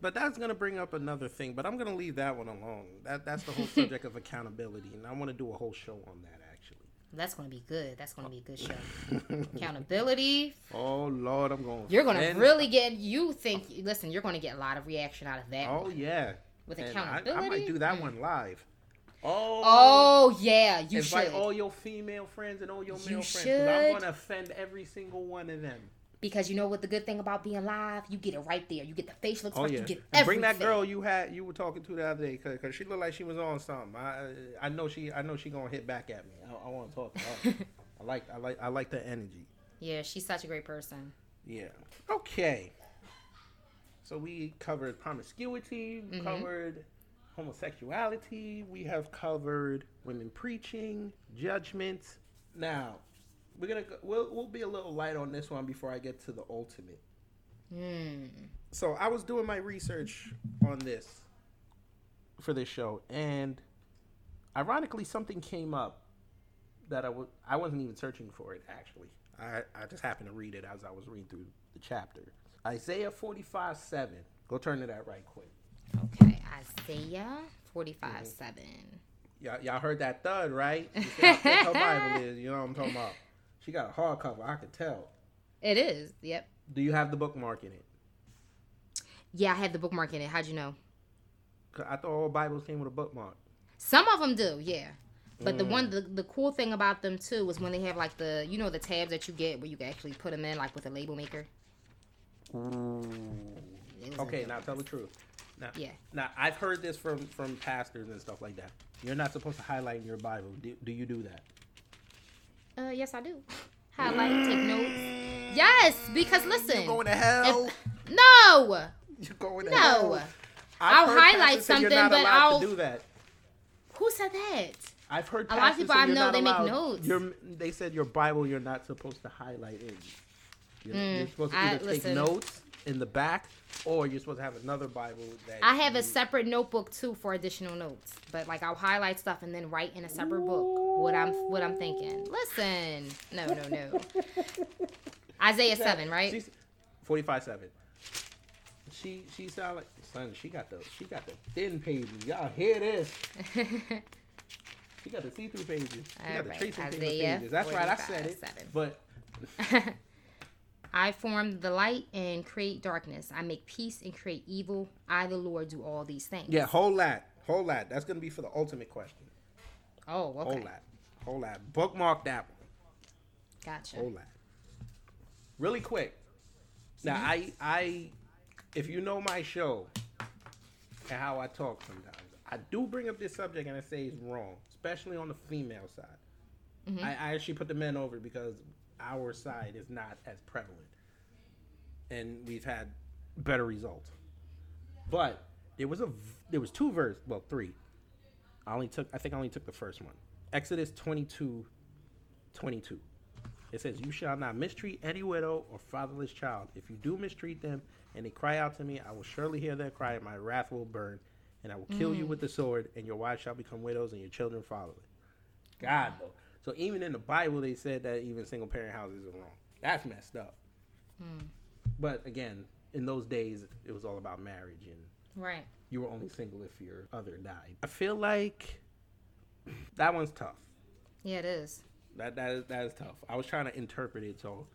But that's going to bring up another thing, but I'm going to leave that one alone. That That's the whole subject of accountability, and I want to do a whole show on that. That's going to be good. That's going to be a good show. Accountability. Oh, Lord, I'm going You're going to really get, you think, listen, you're going to get a lot of reaction out of that. Oh, one. yeah. With and accountability. I, I, might do that one mm. live. Oh, oh yeah, you invite should. all your female friends and all your male you friends. Should. I'm gonna offend every single one of them. Because you know what the good thing about being live, you get it right there. You get the facial oh, expression. Oh, yeah. You get and everything. Bring that girl you had you were talking to the other day because she looked like she was on something. I I know she I know she gonna hit back at me. I, I want to talk to her. I like I like I like the energy. Yeah, she's such a great person. Yeah. Okay. So we covered promiscuity. We mm-hmm. covered homosexuality. We have covered women preaching, judgment. Now, we're gonna we'll we'll be a little light on this one before I get to the ultimate. Mm. So I was doing my research on this for this show, and ironically, something came up that I was I wasn't even searching for it. Actually, I I just happened to read it as I was reading through the chapter. Isaiah forty five seven. Go turn to that right quick. Okay, Isaiah 45 mm-hmm. 7. Y'all, y'all heard that thud, right? her Bible is, you know what I'm talking about. She got a hardcover, I could tell. It is, yep. Do you have the bookmark in it? Yeah, I have the bookmark in it. How'd you know? I thought all Bibles came with a bookmark. Some of them do, yeah. But mm. the one, the, the cool thing about them too is when they have like the, you know, the tabs that you get where you can actually put them in, like with a label maker. Okay, now tell the truth. Now, yeah. Now I've heard this from from pastors and stuff like that. You're not supposed to highlight in your Bible. Do, do you do that? Uh, yes, I do. Highlight, take notes. Yes, because listen. You're going to hell. If, no. You're going to no. hell. No. I'll highlight something, but I'll do that. Who said that? I've heard a lot of people I know they allowed, make notes. You're, they said your Bible you're not supposed to highlight in. You're, mm, you're supposed to either I, take listen, notes in the back, or you're supposed to have another Bible. That I have a separate notebook too for additional notes, but like I'll highlight stuff and then write in a separate Ooh. book what I'm what I'm thinking. Listen, no, no, no. Isaiah 7, right? She's 45 7. She she sound like son. She got the she got the thin pages. Y'all hear this? she got the see through pages. She got All the right, tracing paper Isaiah pages. That's right. I said it. 45:7. But I form the light and create darkness. I make peace and create evil. I, the Lord, do all these things. yeah, hold that. Hold that. That's gonna be for the ultimate question. Oh, okay. Hold that. Hold that. Bookmark that one. Gotcha. Hold that. Really quick. Now mm-hmm. I I if you know my show and how I talk sometimes, I do bring up this subject and I say it's wrong, especially on the female side. Mm-hmm. I, I actually put the men over because our side is not as prevalent. And we've had better results. But there was a there was two verse well three. I only took I think I only took the first one. Exodus 22 22. It says, You shall not mistreat any widow or fatherless child. If you do mistreat them and they cry out to me, I will surely hear their cry, and my wrath will burn, and I will kill you mm. with the sword, and your wives shall become widows, and your children follow it. God, though. So even in the Bible, they said that even single parent houses are wrong. That's messed up. But again, in those days, it was all about marriage, and Right. you were only single if your other died. I feel like that one's tough. Yeah, it is. That that is that is tough. I was trying to interpret it so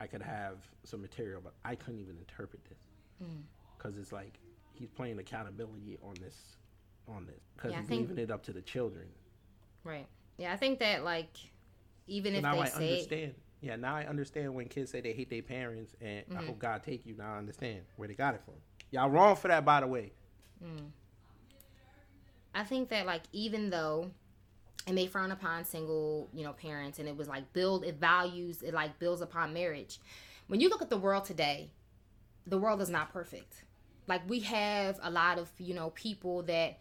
I could have some material, but I couldn't even interpret this Mm. because it's like he's playing accountability on this on this because Yeah, he's leaving it up to the children. Right. Yeah, I think that, like, even So if now they I say. understand. Yeah, now I understand when kids say they hate their parents, and I Mm-hmm. hope God take you. Now I understand where they got it from. Y'all wrong for that, by the way. I think that like even though it may frown upon single, you know, parents and it was like build it values it like builds upon marriage. When you look at the world today, the world is not perfect. Like we have a lot of, you know, people that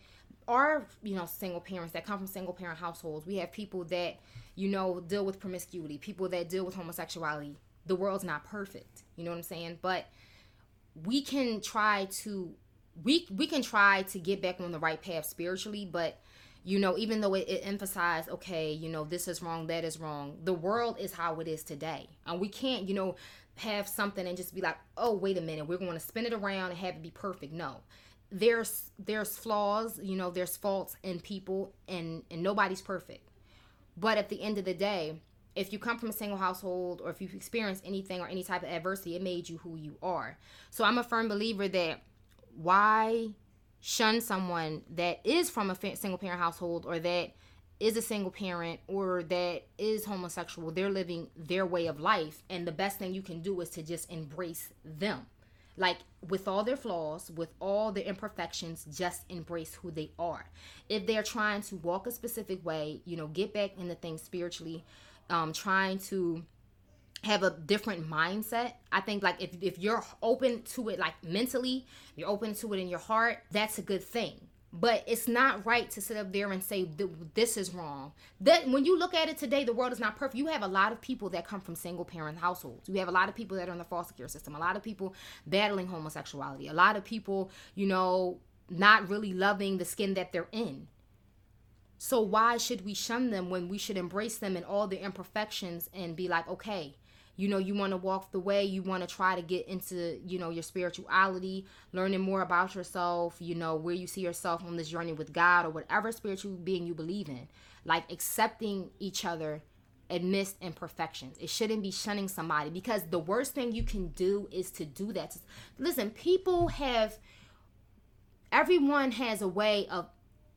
are, you know, single parents that come from single parent households. We have people that, you know, deal with promiscuity, people that deal with homosexuality. The world's not perfect. You know what I'm saying? But we can try to we we can try to get back on the right path spiritually but you know even though it, it emphasized okay you know this is wrong that is wrong the world is how it is today and we can't you know have something and just be like oh wait a minute we're going to spin it around and have it be perfect no there's there's flaws you know there's faults in people and and nobody's perfect but at the end of the day, if you come from a single household or if you've experienced anything or any type of adversity, it made you who you are. So I'm a firm believer that why shun someone that is from a single parent household or that is a single parent or that is homosexual they're living their way of life and the best thing you can do is to just embrace them like with all their flaws with all their imperfections just embrace who they are if they're trying to walk a specific way you know get back into things spiritually um trying to have a different mindset. I think like if if you're open to it like mentally, you're open to it in your heart, that's a good thing. But it's not right to sit up there and say th- this is wrong. That when you look at it today, the world is not perfect. You have a lot of people that come from single parent households. You have a lot of people that are in the foster care system. A lot of people battling homosexuality. A lot of people, you know, not really loving the skin that they're in. So why should we shun them when we should embrace them in all their imperfections and be like, okay, you know, you want to walk the way, you want to try to get into, you know, your spirituality, learning more about yourself, you know, where you see yourself on this journey with God or whatever spiritual being you believe in. Like accepting each other amidst imperfections. It shouldn't be shunning somebody because the worst thing you can do is to do that. Listen, people have everyone has a way of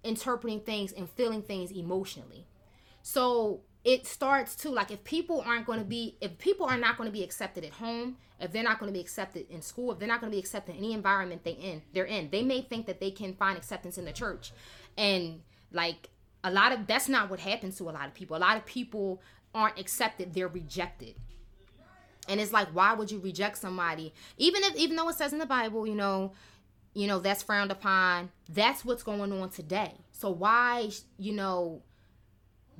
interpreting things and feeling things emotionally. So it starts to like if people aren't going to be if people are not going to be accepted at home, if they're not going to be accepted in school, if they're not going to be accepted in any environment they in, they're in. They may think that they can find acceptance in the church. And like a lot of that's not what happens to a lot of people. A lot of people aren't accepted, they're rejected. And it's like why would you reject somebody even if even though it says in the Bible, you know, you know that's frowned upon that's what's going on today so why you know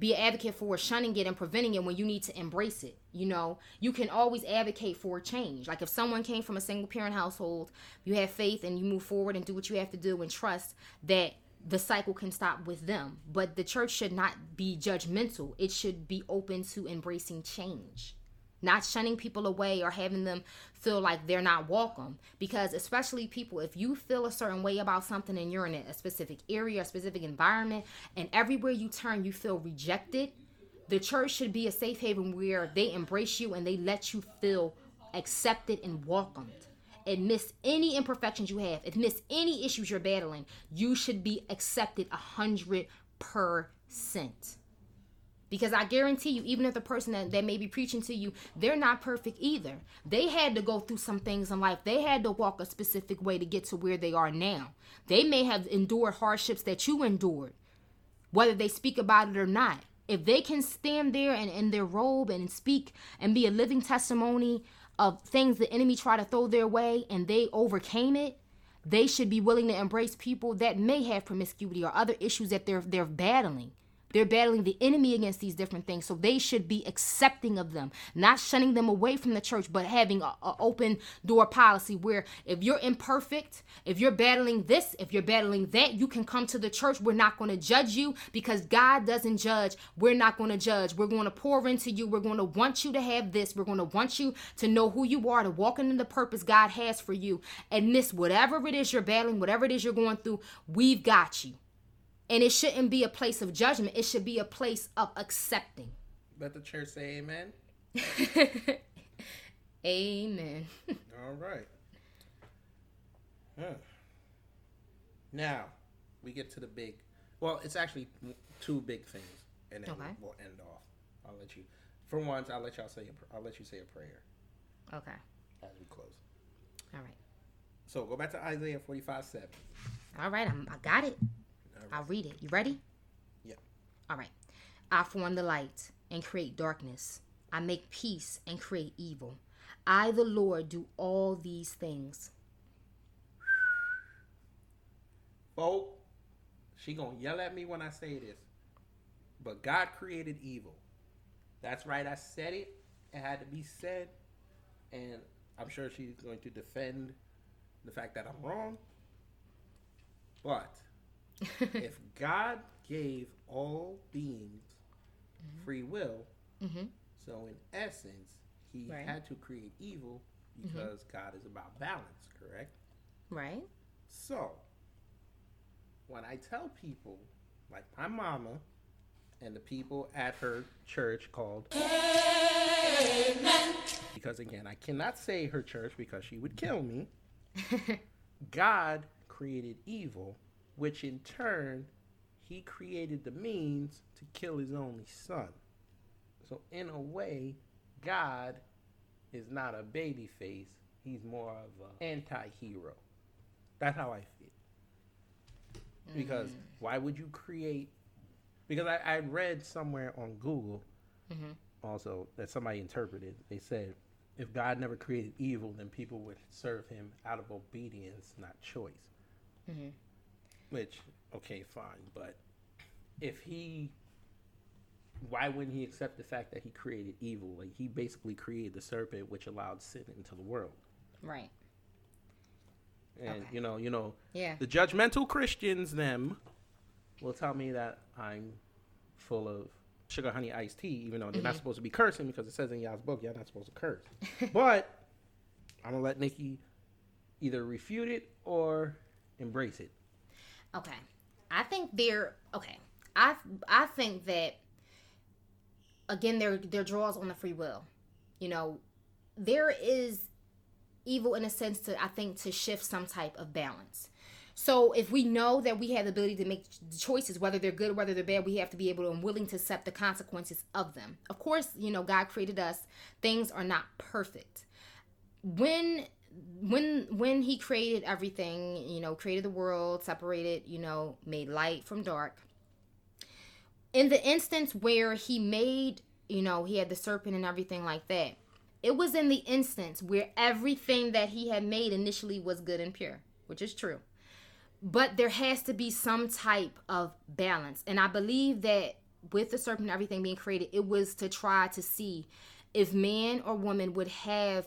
be an advocate for shunning it and preventing it when you need to embrace it you know? You can always advocate for change. Like if someone came from a single parent household you have faith and you move forward and do what you have to do and trust that the cycle can stop with them. But the church should not be judgmental. It should be open to embracing change not shunning people away or having them feel like they're not welcome. Because especially people if you feel a certain way about something and you're in a specific area a specific environment and everywhere you turn you feel rejected the church should be a safe haven where they embrace you and they let you feel accepted and welcomed. Admit any imperfections you have admit any issues you're battling you should be accepted a hundred percent because I guarantee you, even if the person that, that may be preaching to you, they're not perfect either. They had to go through some things in life. They had to walk a specific way to get to where they are now. They may have endured hardships that you endured, whether they speak about it or not. If they can stand there and in their robe and speak and be a living testimony of things the enemy tried to throw their way and they overcame it, they should be willing to embrace people that may have promiscuity or other issues that they're they're battling. They're battling the enemy against these different things. So they should be accepting of them, not shunning them away from the church, but having an open door policy where if you're imperfect, if you're battling this, if you're battling that, you can come to the church. We're not going to judge you because God doesn't judge. We're not going to judge. We're going to pour into you. We're going to want you to have this. We're going to want you to know who you are, to walk into the purpose God has for you. And miss whatever it is you're battling, whatever it is you're going through, we've got you. And it shouldn't be a place of judgment. It should be a place of accepting. Let the church say amen. amen. All right. Huh. Now, we get to the big. Well, it's actually two big things, and then Okay. we'll end off. I'll let you. For once, I'll let y'all say. A, I'll let you say a prayer Okay. as we close. All right. So go back to Isaiah forty-five seven. All right. I'm, I got it. I'll read it. You ready? Yeah. All right. I form the light and create darkness. I make peace and create evil. I, the Lord, do all these things. Folk, she gonna yell at me when I say this. But God created evil. That's right. I said it. It had to be said, and I'm sure she's going to defend the fact that I'm wrong. But if God gave all beings mm-hmm. free will, mm-hmm. so in essence, He Right. had to create evil mm-hmm. because God is about balance, correct? Right? So, when I tell people, like my mama and the people at her church called Amen. because again, I cannot say her church because she would kill me. God created evil, which in turn, he created the means to kill his only son. So, in a way, God is not a baby face, he's more of an anti hero. That's how I feel. Because mm-hmm. why would you create? Because I, I read somewhere on Google mm-hmm. also that somebody interpreted. They said if God never created evil, then people would serve him out of obedience, not choice. Mm-hmm. Which, okay, fine. But if he, why wouldn't he accept the fact that he created evil? Like he basically created the serpent, which allowed sin into the world. Right. And Okay. you know, you know, Yeah. the judgmental Christians, them, will tell me that I'm full of sugar, honey, iced tea, even though they're not mm-hmm. supposed to be cursing because it says in y'all's book, y'all not supposed to curse. but I'm gonna let Nikki either refute it or embrace it. Okay. I think they're okay. I I think that again their draws on the free will. You know, there is evil in a sense to I think to shift some type of balance. So if we know that we have the ability to make choices, whether they're good or whether they're bad, we have to be able to and willing to accept the consequences of them. Of course, you know, God created us. Things are not perfect. When when when he created everything, you know, created the world, separated, you know, made light from dark. In the instance where he made, you know, he had the serpent and everything like that. It was in the instance where everything that he had made initially was good and pure, which is true but there has to be some type of balance and i believe that with the serpent and everything being created it was to try to see if man or woman would have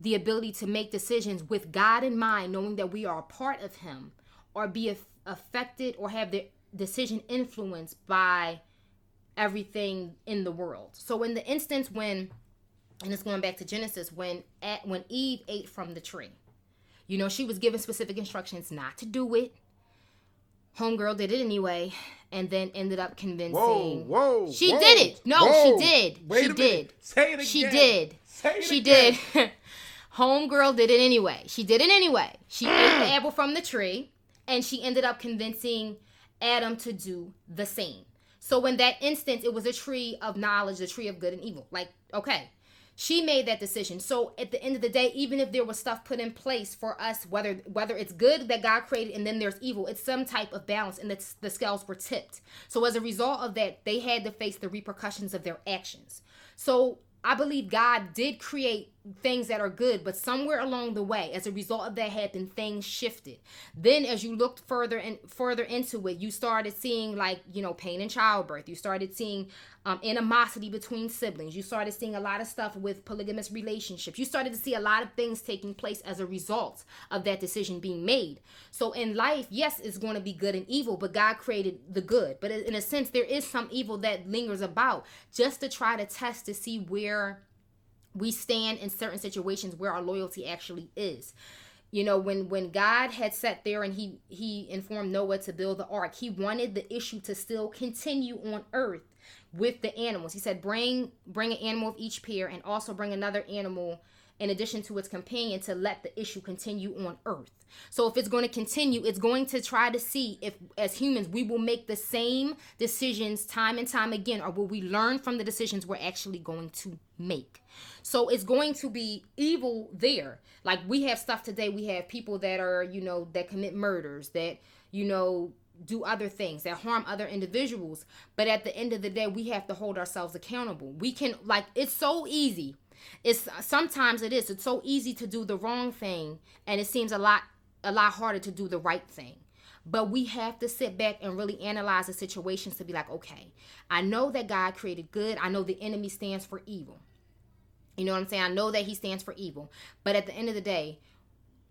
the ability to make decisions with god in mind knowing that we are a part of him or be aff- affected or have their decision influenced by everything in the world. So in the instance when and it's going back to Genesis when at when Eve ate from the tree. You know, she was given specific instructions not to do it. Homegirl did it anyway, and then ended up convincing. Whoa, whoa! She whoa, did it. No, whoa. she did. Wait she did. minute. Say it again. She did. Say it she again. did. Homegirl did it anyway. She did it anyway. She ate the apple from the tree, and she ended up convincing Adam to do the same. So in that instance, it was a tree of knowledge, the tree of good and evil. Like, okay, she made that decision. So at the end of the day, even if there was stuff put in place for us, whether whether it's good that God created and then there's evil, it's some type of balance, and the, the scales were tipped. So as a result of that, they had to face the repercussions of their actions. So I believe God did create things that are good, but somewhere along the way, as a result of that happened, things shifted. Then as you looked further and further into it, you started seeing like, you know, pain in childbirth. You started seeing um, animosity between siblings. You started seeing a lot of stuff with polygamous relationships. You started to see a lot of things taking place as a result of that decision being made. So in life, yes, it's going to be good and evil, but God created the good. But in a sense, there is some evil that lingers about just to try to test to see where we stand in certain situations where our loyalty actually is. You know when when god had sat there and he he informed noah to build the ark he wanted the issue to still continue on earth with the animals. He said bring bring an animal of each pair and also bring another animal in addition to its companion to let the issue continue on earth. So if it's going to continue it's going to try to see if as humans we will make the same decisions time and time again or will we learn from the decisions we're actually going to make so it's going to be evil there. Like we have stuff today, we have people that are, you know, that commit murders, that, you know, do other things, that harm other individuals. But at the end of the day, we have to hold ourselves accountable. We can, like, it's so easy. It's sometimes it is. It's so easy to do the wrong thing, and it seems a lot, a lot harder to do the right thing. But we have to sit back and really analyze the situations to be like, okay, I know that God created good. I know the enemy stands for evil. You know what I'm saying? I know that he stands for evil. But at the end of the day,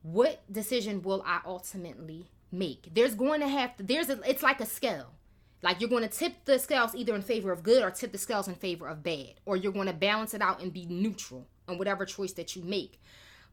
what decision will I ultimately make? There's going to have to there's a it's like a scale. Like you're going to tip the scales either in favor of good or tip the scales in favor of bad, or you're going to balance it out and be neutral on whatever choice that you make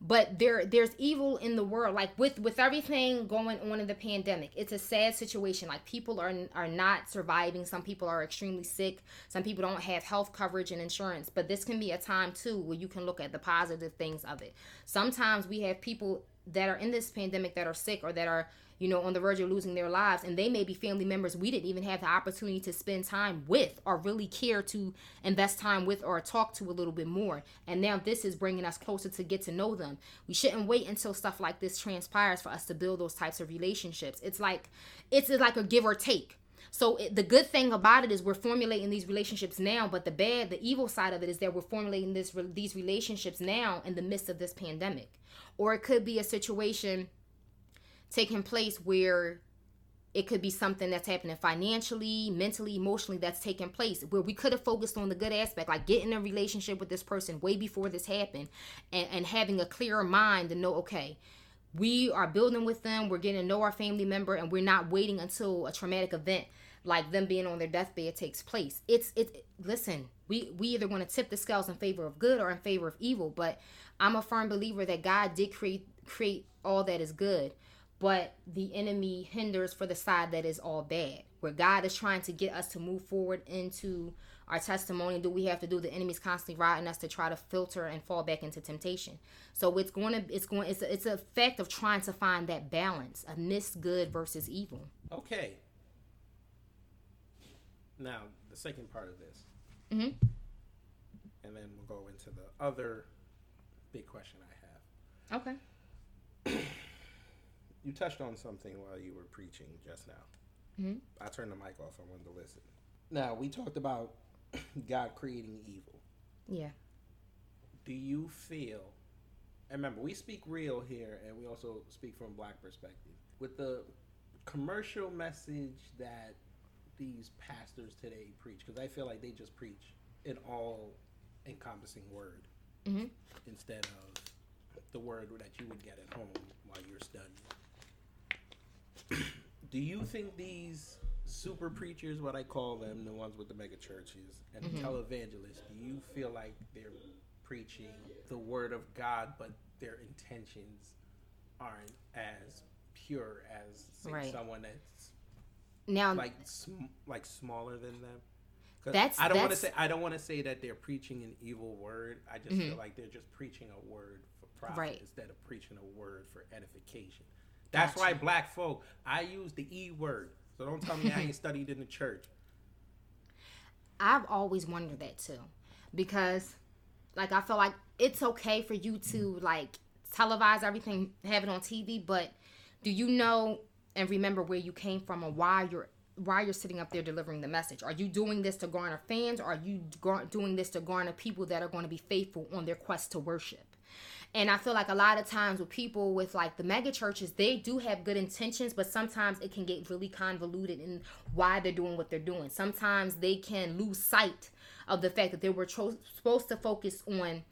but there there's evil in the world. Like with with everything going on in the pandemic it's a sad situation. Like people are are not surviving. Some people are extremely sick. Some people don't have health coverage and insurance. But this can be a time too where you can look at the positive things of it. Sometimes we have people that are in this pandemic that are sick or that are you know, on the verge of losing their lives. And they may be family members we didn't even have the opportunity to spend time with or really care to invest time with or talk to a little bit more. And now this is bringing us closer to get to know them. We shouldn't wait until stuff like this transpires for us to build those types of relationships. It's like, it's like a give or take. So it, the good thing about it is we're formulating these relationships now, but the bad, the evil side of it is that we're formulating this these relationships now in the midst of this pandemic. Or it could be a situation taking place where it could be something that's happening financially, mentally, emotionally that's taking place where we could have focused on the good aspect, like getting a relationship with this person way before this happened and, and having a clearer mind to know, okay, we are building with them, we're getting to know our family member, and we're not waiting until a traumatic event like them being on their deathbed takes place. It's it listen, we we either want to tip the scales in favor of good or in favor of evil, but I'm a firm believer that God did create create all that is good but the enemy hinders for the side that is all bad. Where God is trying to get us to move forward into our testimony, do we have to do? The enemy's constantly riding us to try to filter and fall back into temptation. So it's going to, it's going, it's a, it's a fact of trying to find that balance of miss good versus evil. Okay. Now the second part of this, Mm-hmm. and then we'll go into the other big question I have. Okay. You touched on something while you were preaching just now. Mhm. I turned the mic off. I wanted to listen. Now we talked about God creating evil. Yeah. Do you feel? And remember, we speak real here, and we also speak from a black perspective. With the commercial message that these pastors today preach, because I feel like they just preach an all-encompassing word Mhm. instead of the word that you would get at home while you're studying. Do you think these super preachers, what I call them, the ones with the mega churches, and Mm-hmm. the televangelists, do you feel like they're preaching the word of God, but their intentions aren't as pure as say, Right. someone that's Now, like sm- like smaller than them? That's- I don't want to say I don't want to say that they're preaching an evil word. I just feel like they're just preaching a word for profit Mm-hmm. Right. instead of preaching a word for edification. That's why black folk I use the e word. So don't tell me I ain't studied in the church. I've always wondered that too, because like I feel like it's okay for you to like televise everything, have it on TV, but do you know and remember where you came from and why you're why you're sitting up there delivering the message? Are you doing this to garner fans? Or are you doing this to garner people that are going to be faithful on their quest to worship? And I feel like a lot of times with people with like the mega churches, they do have good intentions, but sometimes it can get really convoluted in why they're doing what they're doing. Sometimes they can lose sight of the fact that they were supposed to focus on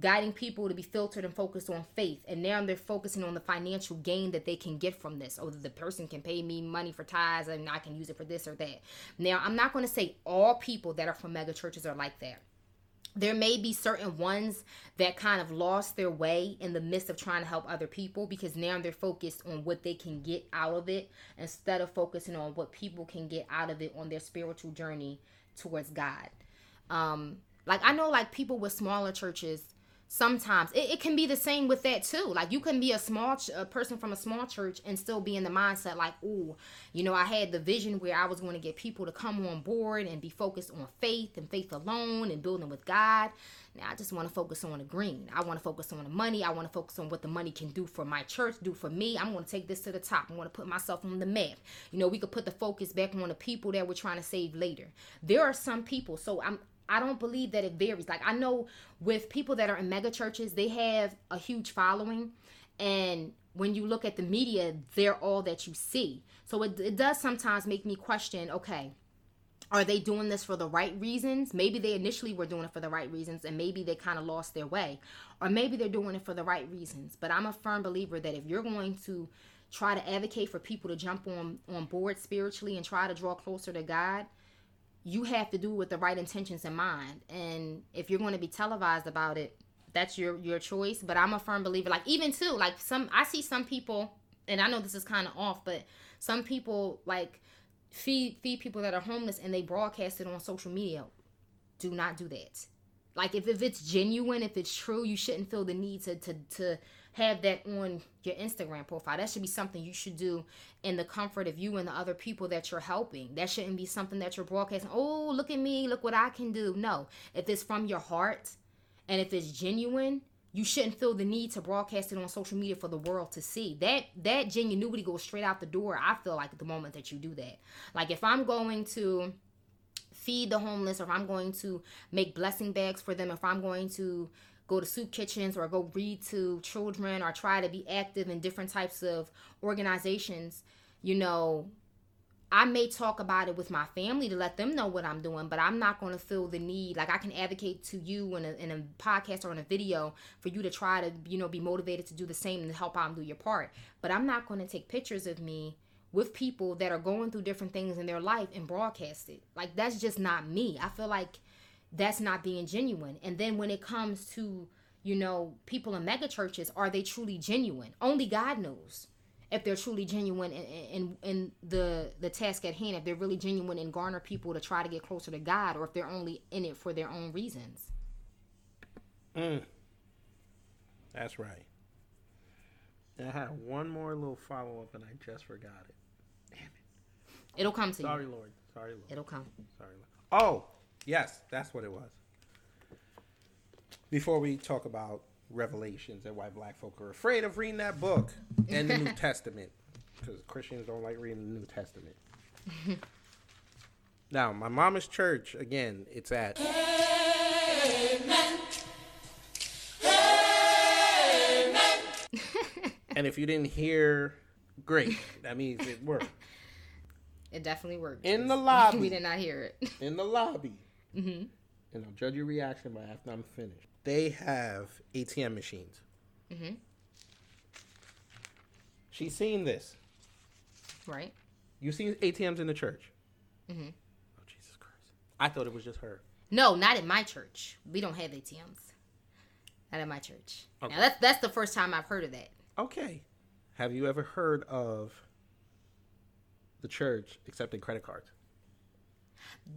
guiding people to be filtered and focused on faith. And now they're focusing on the financial gain that they can get from this. Or the person can pay me money for tithes and I can use it for this or that. Now, I'm not going to say all people that are from mega churches are like that there may be certain ones that kind of lost their way in the midst of trying to help other people because now they're focused on what they can get out of it instead of focusing on what people can get out of it on their spiritual journey towards God. Um, like I know like people with smaller churches sometimes. It, it can be the same with that too. Like you can be a small ch- a person from a small church and still be in the mindset like oh you know i had the vision where i was going to get people to come on board and be focused on faith and faith alone and building with god. Now i just want to focus on the green. I want to focus on the money. I want to focus on what the money can do for my church do for me. I'm going to take this to the top. I want to put myself on the map. You know we could put the focus back on the people that we're trying to save later. There are some people so i'm I don't believe that it varies. Like I know with people that are in mega churches, they have a huge following, and when you look at the media, they're all that you see. So it, it does sometimes make me question. Okay, are they doing this for the right reasons? Maybe they initially were doing it for the right reasons, and maybe they kind of lost their way, or maybe they're doing it for the right reasons. But I'm a firm believer that if you're going to try to advocate for people to jump on on board spiritually and try to draw closer to God you have to do with the right intentions in mind. And if you're going to be televised about it, that's your your choice. But I'm a firm believer. Like even too, like some I see some people, and I know this is kind of off, but some people like feed feed people that are homeless and they broadcast it on social media. Do not do that. Like if, if it's genuine, if it's true, you shouldn't feel the need to to to have that on your Instagram profile. That should be something you should do in the comfort of you and the other people that you're helping. That shouldn't be something that you're broadcasting. Oh, look at me, look what I can do. No, if it's from your heart and if it's genuine, you shouldn't feel the need to broadcast it on social media for the world to see. That that genuinity goes straight out the door. I feel like at the moment that you do that. Like if I'm going to feed the homeless or if I'm going to make blessing bags for them, if I'm going to go to soup kitchens or go read to children or try to be active in different types of organizations, you know, I may talk about it with my family to let them know what I'm doing, but I'm not going to feel the need. Like I can advocate to you in a, in a podcast or in a video for you to try to, you know, be motivated to do the same and help out and do your part. But I'm not going to take pictures of me with people that are going through different things in their life and broadcast it. Like that's just not me. I feel like that's not being genuine. And then when it comes to, you know, people in mega churches, are they truly genuine? Only God knows if they're truly genuine in, in, in the the task at hand. If they're really genuine and garner people to try to get closer to God, or if they're only in it for their own reasons. Mm. That's right. I had one more little follow up, and I just forgot it. It'll come to Sorry, you. Sorry, Lord. Sorry, Lord. It'll come. Sorry. Lord. Oh, yes, that's what it was. Before we talk about Revelations and why black folk are afraid of reading that book and the New Testament, because Christians don't like reading the New Testament. now, my mama's church, again, it's at. Amen. Amen. and if you didn't hear, great. That means it worked. It definitely worked. In the lobby. we did not hear it. in the lobby. Mm-hmm. And I'll judge your reaction by after I'm finished. They have ATM machines. Mm-hmm. She's seen this. right. You seen ATMs in the church. Mm-hmm. Oh Jesus Christ! I thought it was just her. No, not at my church. We don't have ATMs. Not at my church. Okay. Now that's that's the first time I've heard of that. Okay. Have you ever heard of the church accepting credit cards?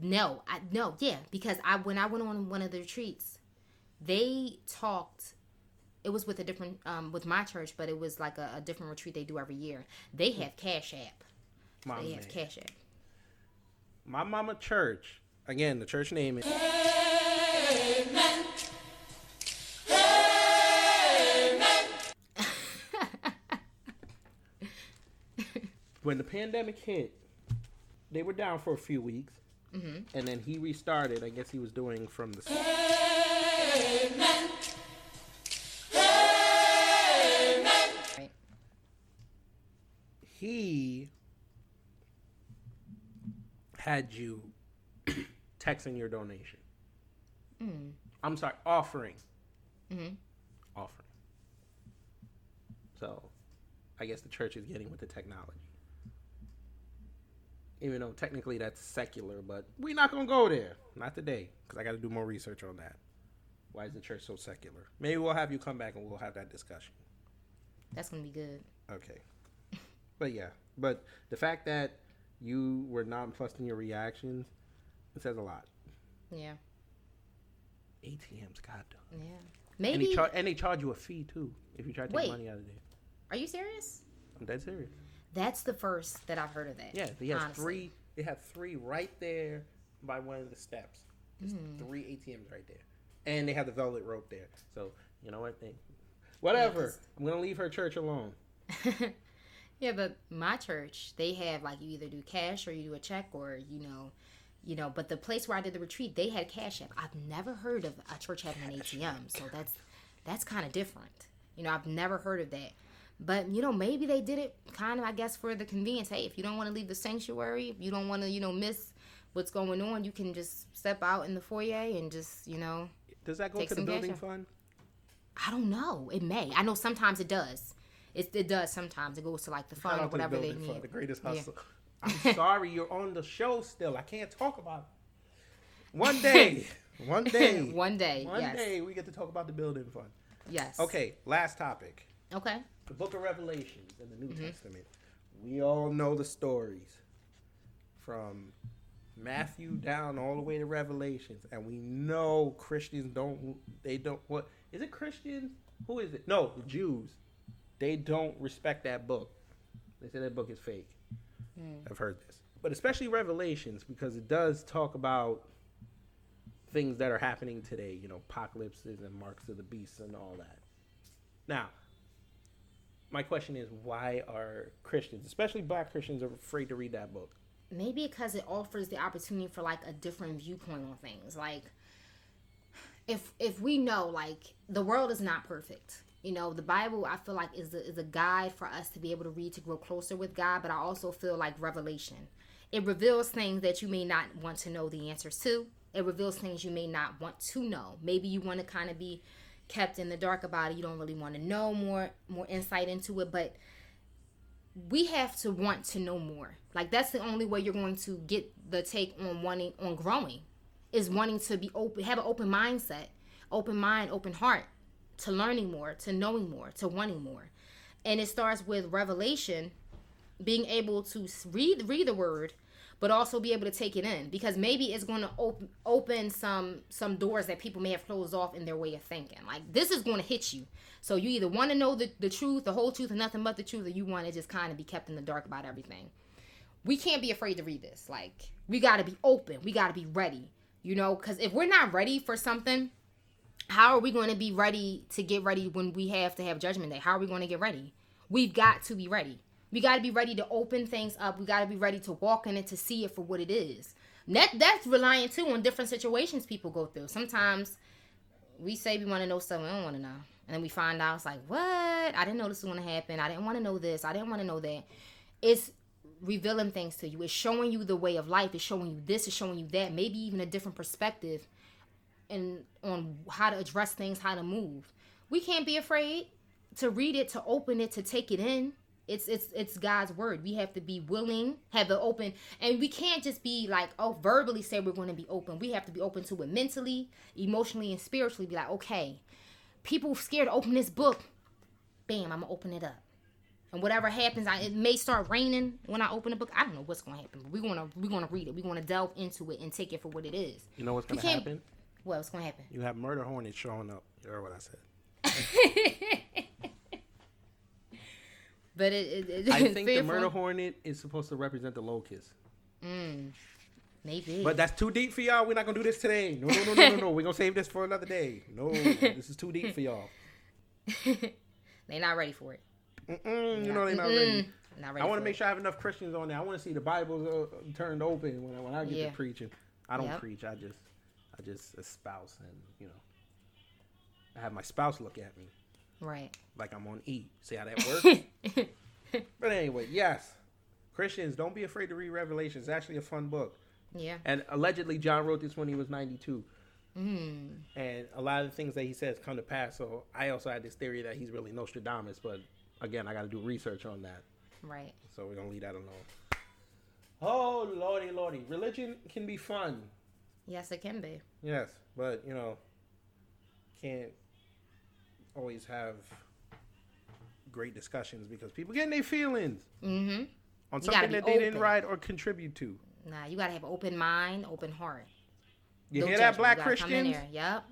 No, I no, yeah, because I when I went on one of the retreats, they talked. It was with a different um with my church, but it was like a, a different retreat they do every year. They have Cash App. My They man. have Cash App. My mama church. Again, the church name is. Amen. Amen. when the pandemic hit, they were down for a few weeks, Mm-hmm. and then he restarted. I guess he was doing from the. Amen. Right. He had you texting your donation. Mm. I'm sorry, offering. Mm-hmm. Offering. So, I guess the church is getting with the technology. Even though technically that's secular, but we're not gonna go there. Not today, because I got to do more research on that. Why is the church so secular? Maybe we'll have you come back and we'll have that discussion. That's gonna be good. Okay. But yeah, but the fact that you were nonplussed in your reactions, it says a lot. Yeah. ATMs, God, though. Yeah. And, he Maybe. char- and they charge you a fee too if you try to take Wait. money out of there. Are you serious? I'm dead serious. That's the first that I've heard of that. Yeah, they have honestly. three. They have three right there by one of the steps. There's Hmm. three ATMs right there, and they have the velvet rope there. So you know what? They, whatever. Yes. I'm gonna leave her church alone. Yeah, but my church, they have like you either do cash or you do a check or you know, you know. But the place where I did the retreat, they had Cash App. I've never heard of a church having an ATM, so that's that's kind of different. You know, I've never heard of that. But you know, maybe they did it kind of, I guess, for the convenience. Hey, if you don't want to leave the sanctuary, if you don't want to, you know, miss what's going on, you can just step out in the foyer and just, you know, Does that go Take to the building out. fund? I don't know. It may. I know sometimes it does. It, it does sometimes. It goes to like the Shout fund or out to the whatever they building fund, need. the greatest Yeah. hustle. I'm sorry, you're on the show still. I can't talk about it. One day, one day, One day, one yes. day, we get to talk about the building fund. Yes. Okay, last topic. Okay. The Book of Revelations in the New Mm-hmm. Testament. We all know the stories from Matthew down all the way to Revelations, and we know Christians don't. They don't. What is it? Christians? Who is it? No, the Jews. They don't respect that book. They say that book is fake. I've heard this, but especially Revelations because it does talk about things that are happening today. You know, apocalypses and marks of the beast and all that. Now, my question is, why are Christians, especially Black Christians, afraid to read that book? Maybe because it offers the opportunity for like a different viewpoint on things. Like if if we know like the world is not perfect. You know, the Bible I feel like is a, is a guide for us to be able to read to grow closer with God, but I also feel like revelation. It reveals things that you may not want to know the answers to. It reveals things you may not want to know. Maybe you want to kind of be kept in the dark about it. You don't really want to know more more insight into it, but we have to want to know more. Like that's the only way you're going to get the take on wanting on growing is wanting to be open, have an open mindset, open mind, open heart to learning more, to knowing more, to wanting more. And it starts with revelation, being able to read read the word, but also be able to take it in because maybe it's going to open open some some doors that people may have closed off in their way of thinking. Like this is going to hit you. So you either want to know the, the truth, the whole truth, and nothing but the truth, or you want to just kind of be kept in the dark about everything. We can't be afraid to read this. Like we got to be open. We got to be ready. You know, because if we're not ready for something, how are we going to be ready to get ready when we have to have judgment day? How are we going to get ready? We've got to be ready. We got to be ready to open things up. We got to be ready to walk in it to see it for what it is. That that's relying too on different situations people go through. Sometimes we say we want to know something we don't want to know, and then we find out it's like, what? I didn't know this was going to happen. I didn't want to know this. I didn't want to know that. It's revealing things to you. It's showing you the way of life. It's showing you this. It's showing you that. Maybe even a different perspective and on how to address things, how to move. We can't be afraid to read it, to open it, to take it in. It's it's it's God's word. We have to be willing, have the open, and we can't just be like, oh, verbally say we're going to be open. We have to be open to it mentally, emotionally, and spiritually. Be like, okay, people scared to open this book. Bam, I'm gonna open it up. And whatever happens, I, it may start raining when I open the book. I don't know what's gonna happen, but we're gonna we're gonna read it. We're gonna delve into it and take it for what it is. You know what's gonna happen? What's gonna happen? You have murder hornets showing up. You heard what I said. But it, it, it I think the murder hornet is supposed to represent the locust. Mm, maybe. But that's too deep for y'all. We're not gonna do this today. No, no, no, no, no, no. We're gonna save this for another day. No, this is too deep for y'all. they're not ready for it. Mm-mm, you know they're not ready. Not ready I want to make it. sure I have enough Christians on there. I want to see the Bible uh, turned open when I, when I get Yeah. to preaching. I don't Yep. preach. I just I just espouse and you know I have my spouse look at me Right. like I'm on E. See how that works? but anyway, yes, Christians don't be afraid to read Revelation. It's actually a fun book. Yeah. And allegedly, John wrote this when he was 92. Mm. And a lot of the things that he says come to pass. So I also had this theory that he's really Nostradamus. But again, I got to do research on that. Right. So we're going to leave that alone. Oh, lordy, lordy. Religion can be fun. Yes, it can be. Yes. But, you know, can't always have great discussions because people get in their feelings Mm-hmm. on something that they didn't write or contribute to. Nah, you gotta have open mind, open heart. You No hear that, black Christians? Yep.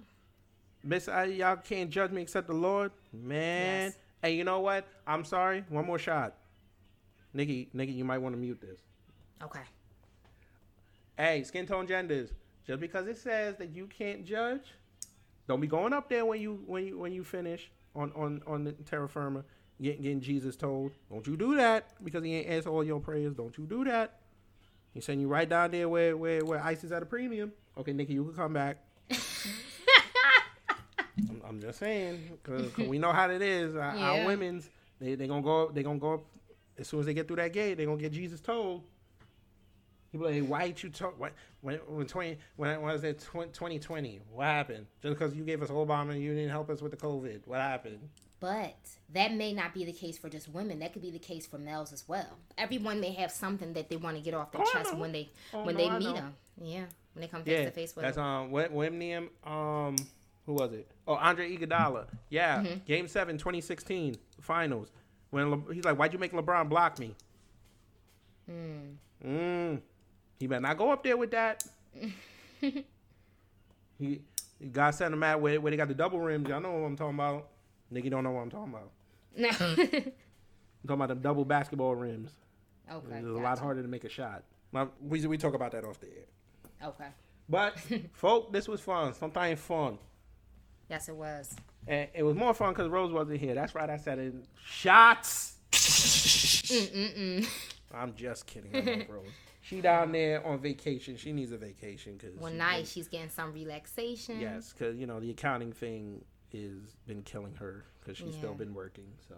Miss, I, y'all can't judge me except the Lord, man. Yes. Hey, you know what? I'm sorry. One more shot, Nikki. Nikki, you might want to mute this. Okay. Hey, skin tone genders. Just because it says that you can't judge, don't be going up there when you when you when you finish on on on the terra firma, getting, getting Jesus told. Don't you do that because he ain't answer all your prayers. Don't you do that. He send you right down there where where where ice is at a premium. Okay, Nikki, you can come back. I'm, I'm just saying, because we know how it is. Our, Yeah. our women's they they gonna go they gonna go up as soon as they get through that gate. They gonna get Jesus told. People like, why did you talk? Why, when when twenty when when was it twenty twenty? What happened? Just because you gave us Obama and you didn't help us with the COVID? What happened? But that may not be the case for just women. That could be the case for males as well. Everyone may have something that they want to get off their Oh, chest when they Oh, when no, they I meet know. them. Yeah, when they come face Yeah, to face with that's them. um Wemnium um who was it? Oh, Andre Iguodala. Yeah, Mm-hmm. Game Seven, 2016 Finals. When Le- he's like, "Why'd you make LeBron block me?" Hmm. Mm. He better not go up there with that. he, God sent him out where, where they got the double rims. Y'all know what I'm talking about. Nigga don't know what I'm talking about. No. I'm talking about them double basketball rims. okay. It's a lot harder to make a shot. Now, we we talk about that off the air. Okay. But folk, this was fun. Sometimes fun. Yes, it was. And it was more fun because Rose wasn't here. That's right. I said it. Shots. Mm-mm-mm. I'm just kidding. I love Rose. She down there on vacation. She needs a vacation because Well, nice. She's getting some relaxation. Yes, because you know the accounting thing is been killing her because she's still been working. So,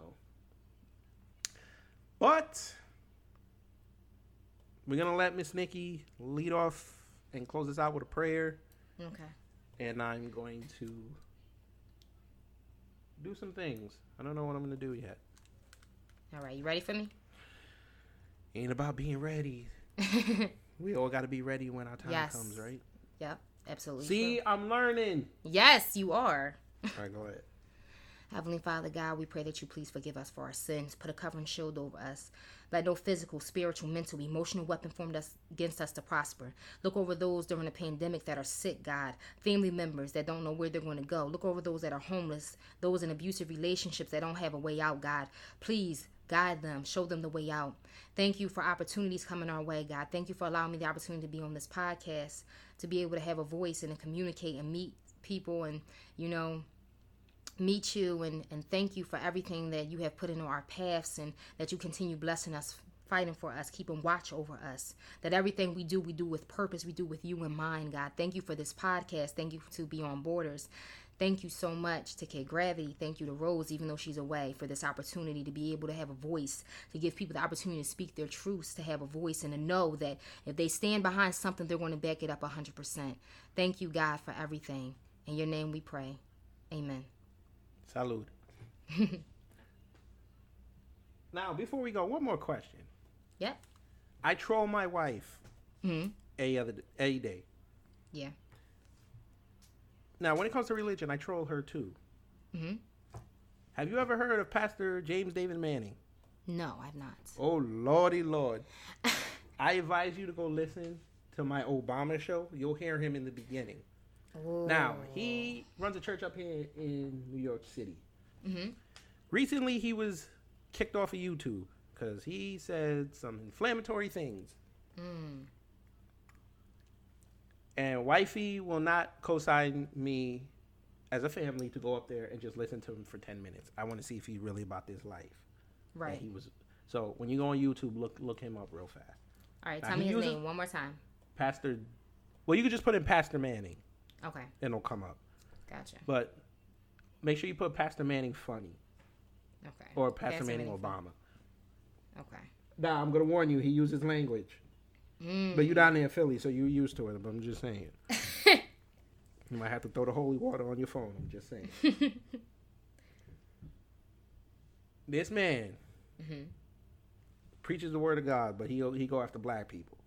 but we're gonna let Miss Nikki lead off and close us out with a prayer, Okay. and I'm going to do some things. I don't know what I'm gonna do yet. All right. You ready for me? Ain't about being ready. we all got to be ready when our time Yes. comes, right? Yep. Absolutely. See, true. I'm learning. Yes, you are. All right, go ahead. Heavenly Father God, we pray that you please forgive us for our sins. Put a covering shield over us. Let no physical, spiritual, mental, emotional weapon formed us against us to prosper. Look over those during the pandemic that are sick, God. Family members that don't know where they're going to go. Look over those that are homeless, those in abusive relationships that don't have a way out, God. Please guide them, show them the way out. Thank you for opportunities coming our way, God. Thank you for allowing me the opportunity to be on this podcast, to be able to have a voice and to communicate and meet people and, you know, meet you. And, and thank you for everything that you have put into our paths and that you continue blessing us fighting for us keeping watch over us. That everything we do we do with purpose. We do with you in mind god. Thank you for this podcast. Thank you to beyond borders thank you so much to kid gravity thank you to rose even though she's away for this opportunity to be able to have a voice to give people the opportunity to speak their truths to have a voice and to know that if they stand behind something they're going to back it up 100% thank you god for everything in your name we pray amen Salud. Now, before we go, one more question. Yep. I troll my wife hmm a other a day. Yeah. Now, when it comes to religion, I troll her too. hmm Have you ever heard of Pastor James David Manning? No, I've not. Oh lordy lord! I advise you to go listen to my Obama show. You'll hear him in the beginning. Now he runs a church up here in New York City. Mhm. Recently, he was kicked off of YouTube because he said some inflammatory things. Mm. And wifey will not co-sign me as a family to go up there and just listen to him for ten minutes. I want to see if he's really about this life. Right. He was. So when you go on YouTube, look look him up real fast. All right. Now, Tell me his name one more time. Pastor. Well, you can just put in Pastor Manning Okay. and it'll come up. Gotcha. But make sure you put Pastor Manning funny Okay. or Pastor, Pastor Manning, Manning Obama. Okay. Now I'm gonna warn you, he uses language. Mm. But you down there in Philly, so you're used to it. But I'm just saying. you might have to throw the holy water on your phone. I'm just saying. this man Mhm. preaches the word of God, but he he go after black people.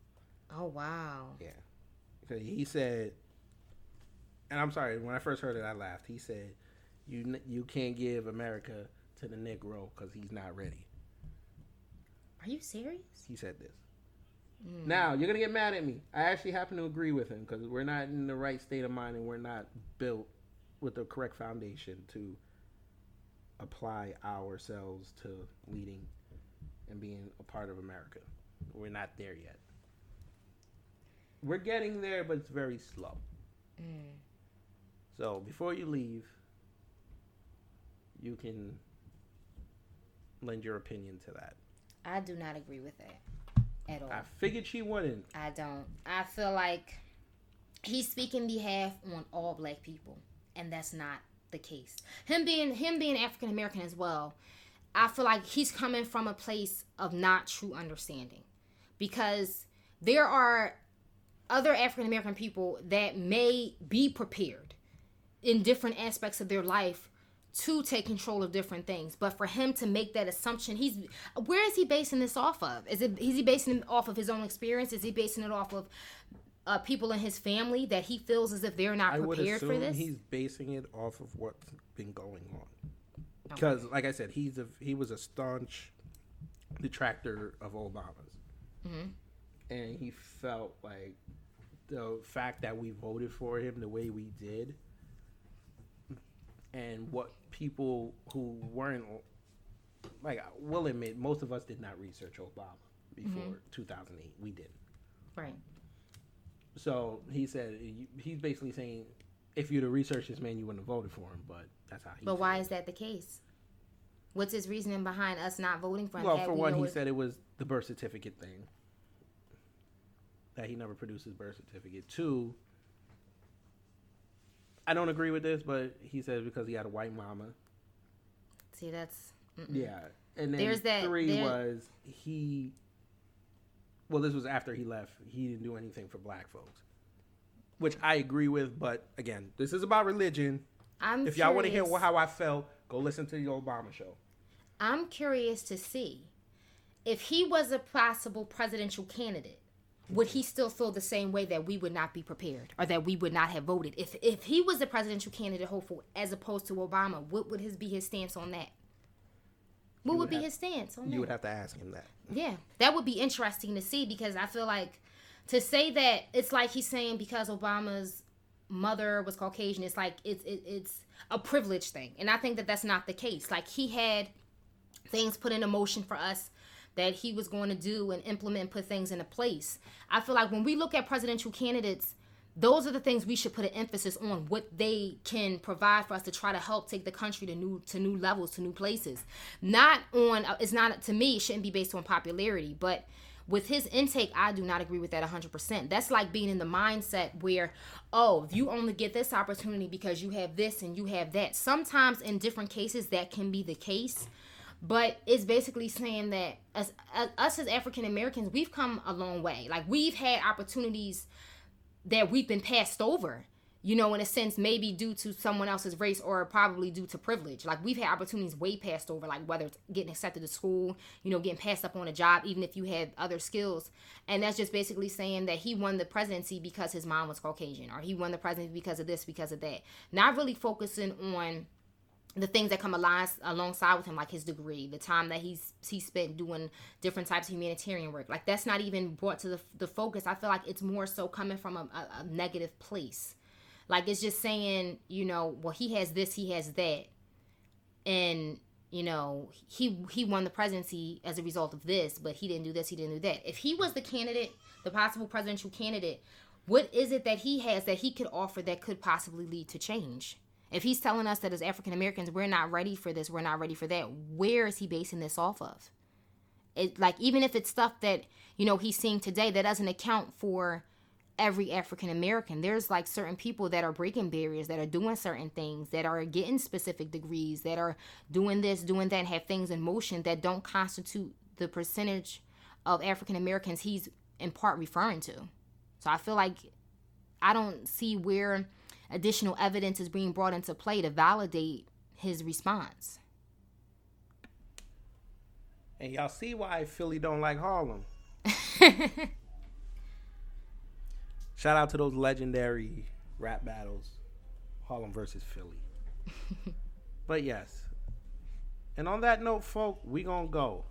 Oh wow. Yeah. Because he said, and I'm sorry, when I first heard it, I laughed. He said, "You you can't give America to the Negro because he's not ready." Are you serious? He said this. Mm. Now you're gonna get mad at me. I actually happen to agree with him because we're not in the right state of mind and we're not built with the correct foundation to apply ourselves to leading and being a part of America. We're not there yet. We're getting there, but it's very slow. Mm. So before you leave, you can lend your opinion to that. I do not agree with that at all. I figured she wouldn't. I don't. I feel like he's speaking behalf on all black people, and that's not the case. Him being him being African American as well, I feel like he's coming from a place of not true understanding, because there are other African American people that may be prepared in different aspects of their life to take control of different things. But for him to make that assumption, he's where is he basing this off of? Is it is he basing it off of his own experience? Is he basing it off of uh, people in his family that he feels as if they're not I prepared for this? he's basing it off of what's been going on. Because, like I said, he's a he was a staunch detractor of Obama's, Mhm. and he felt like the fact that we voted for him the way we did, and what people who weren't like I will admit, most of us did not research Obama before mm-hmm. 2008. We didn't. Right. So he said he's basically saying if you'd have researched this man, you wouldn't have voted for him. But that's how he. But why feels. is that the case? What's his reasoning behind us not voting for him? Well, for we one, he it- said it was the birth certificate thing that he never produced his birth certificate. Two, I don't agree with this, but he said because he had a white mama. See, that's mm-mm. Yeah, and then There's that- three there- was he. Well, this was after he left. He didn't do anything for black folks, which I agree with. But again, this is about religion. I'm if y'all want to hear how I felt, go listen to the Obama show. I'm curious to see if he was a possible presidential candidate, would he still feel the same way that we would not be prepared or that we would not have voted? If if he was a presidential candidate hopeful as opposed to Obama, what would his be his stance on that? What would, would be have- his stance on that? You would have to ask him that. Yeah, that would be interesting to see because I feel like to say that it's like he's saying because Obama's mother was Caucasian, it's like it's it, it's a privilege thing, and I think that that's not the case. Like he had things put into motion for us that he was going to do and implement, put things into place. I feel like when we look at presidential candidates. Those are the things we should put an emphasis on what they can provide for us to try to help take the country to new to new levels, to new places. Not on uh, it's not to me it shouldn't be based on popularity, but with his intake, I do not agree with that 100%. That's like being in the mindset where, oh, you only get this opportunity because you have this and you have that. Sometimes in different cases, that can be the case. But it's basically saying that as, as us as African Americans, we've come a long way. Like we've had opportunities that we've been passed over you know, in a sense, maybe due to someone else's race or probably due to privilege. Like we've had opportunities way passed over, like whether it's getting accepted to school, you know, getting passed up on a job, even if you had other skills. And that's just basically saying that he won the presidency because his mom was Caucasian, or he won the presidency because of this, because of that. Not really focusing on the things that come along, alongside with him, like his degree, the time that he's he spent doing different types of humanitarian work, like that's not even brought to the, the focus. I feel like it's more so coming from a, a, a negative place like it's just saying, you know, well he has this, he has that. And you know, he he won the presidency as a result of this, but he didn't do this, he didn't do that. If he was the candidate, the possible presidential candidate, what is it that he has that he could offer that could possibly lead to change? If he's telling us that as African Americans we're not ready for this, we're not ready for that, where is he basing this off of? It like even if it's stuff that, you know, he's seeing today that doesn't account for every African American. There's like certain people that are breaking barriers, that are doing certain things, that are getting specific degrees, that are doing this, doing that, have things in motion that don't constitute the percentage of African Americans he's in part referring to. So I feel like I don't see where additional evidence is being brought into play to validate his response. And y'all see why Philly don't like Harlem. Shout out to those legendary rap battles, Harlem versus Philly. but yes. And on that note, folk, we gonna go.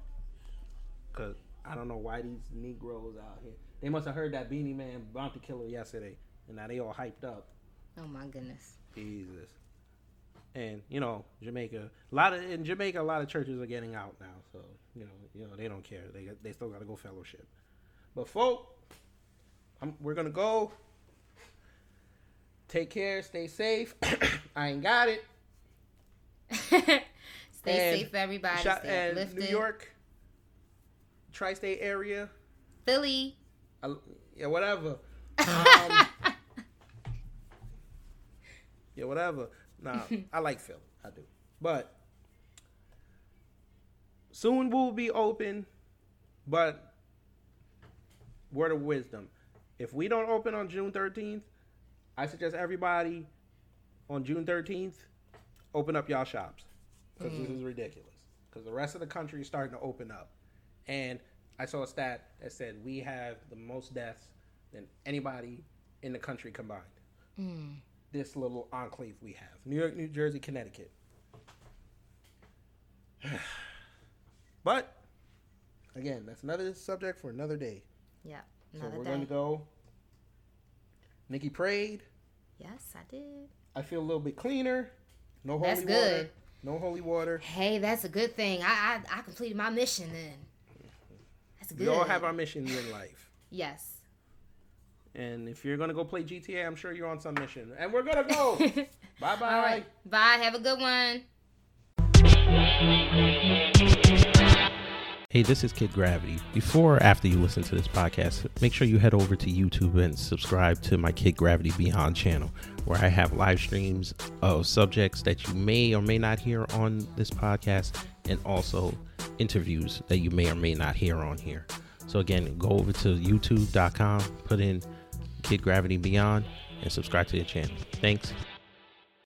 Cause I don't know why these Negroes out here. They must have heard that Beenie Man Bounty Killer yesterday, and now they all hyped up. Oh my goodness. Jesus. And you know Jamaica, a lot of in Jamaica, a lot of churches are getting out now, so you know, you know they don't care. They they still got to go fellowship. But folk, I'm, we're gonna go. Take care. Stay safe. I ain't got it. stay and safe, everybody. Shot, stay New York, tri-state area, Philly. Uh, yeah, whatever. Um, yeah, whatever. Nah, I like Philly. I do. But soon we'll be open. But word of wisdom if we don't open on June 13th, I suggest everybody on June 13th open up y'all shops because mm. this is ridiculous. Because the rest of the country is starting to open up, and I saw a stat that said we have the most deaths than anybody in the country combined. Mm. This little enclave we have: New York, New Jersey, Connecticut. but again, that's another subject for another day. Yeah. So we're day. going to go. Nikki prayed. Yes, I did. I feel a little bit cleaner. No holy that's good. water. No holy water. Hey, that's a good thing. I I, I completed my mission then. That's good. We all have our missions in life. yes. And if you're gonna go play GTA, I'm sure you're on some mission. And we're gonna go. bye bye. All right. Bye. Have a good one. Hey, this is Kid Gravity. Before or after you listen to this podcast, make sure you head over to YouTube and subscribe to my Kid Gravity Beyond channel, where I have live streams of subjects that you may or may not hear on this podcast, and also interviews that you may or may not hear on here. So, again, go over to youtube.com, put in Kid Gravity Beyond, and subscribe to the channel. Thanks.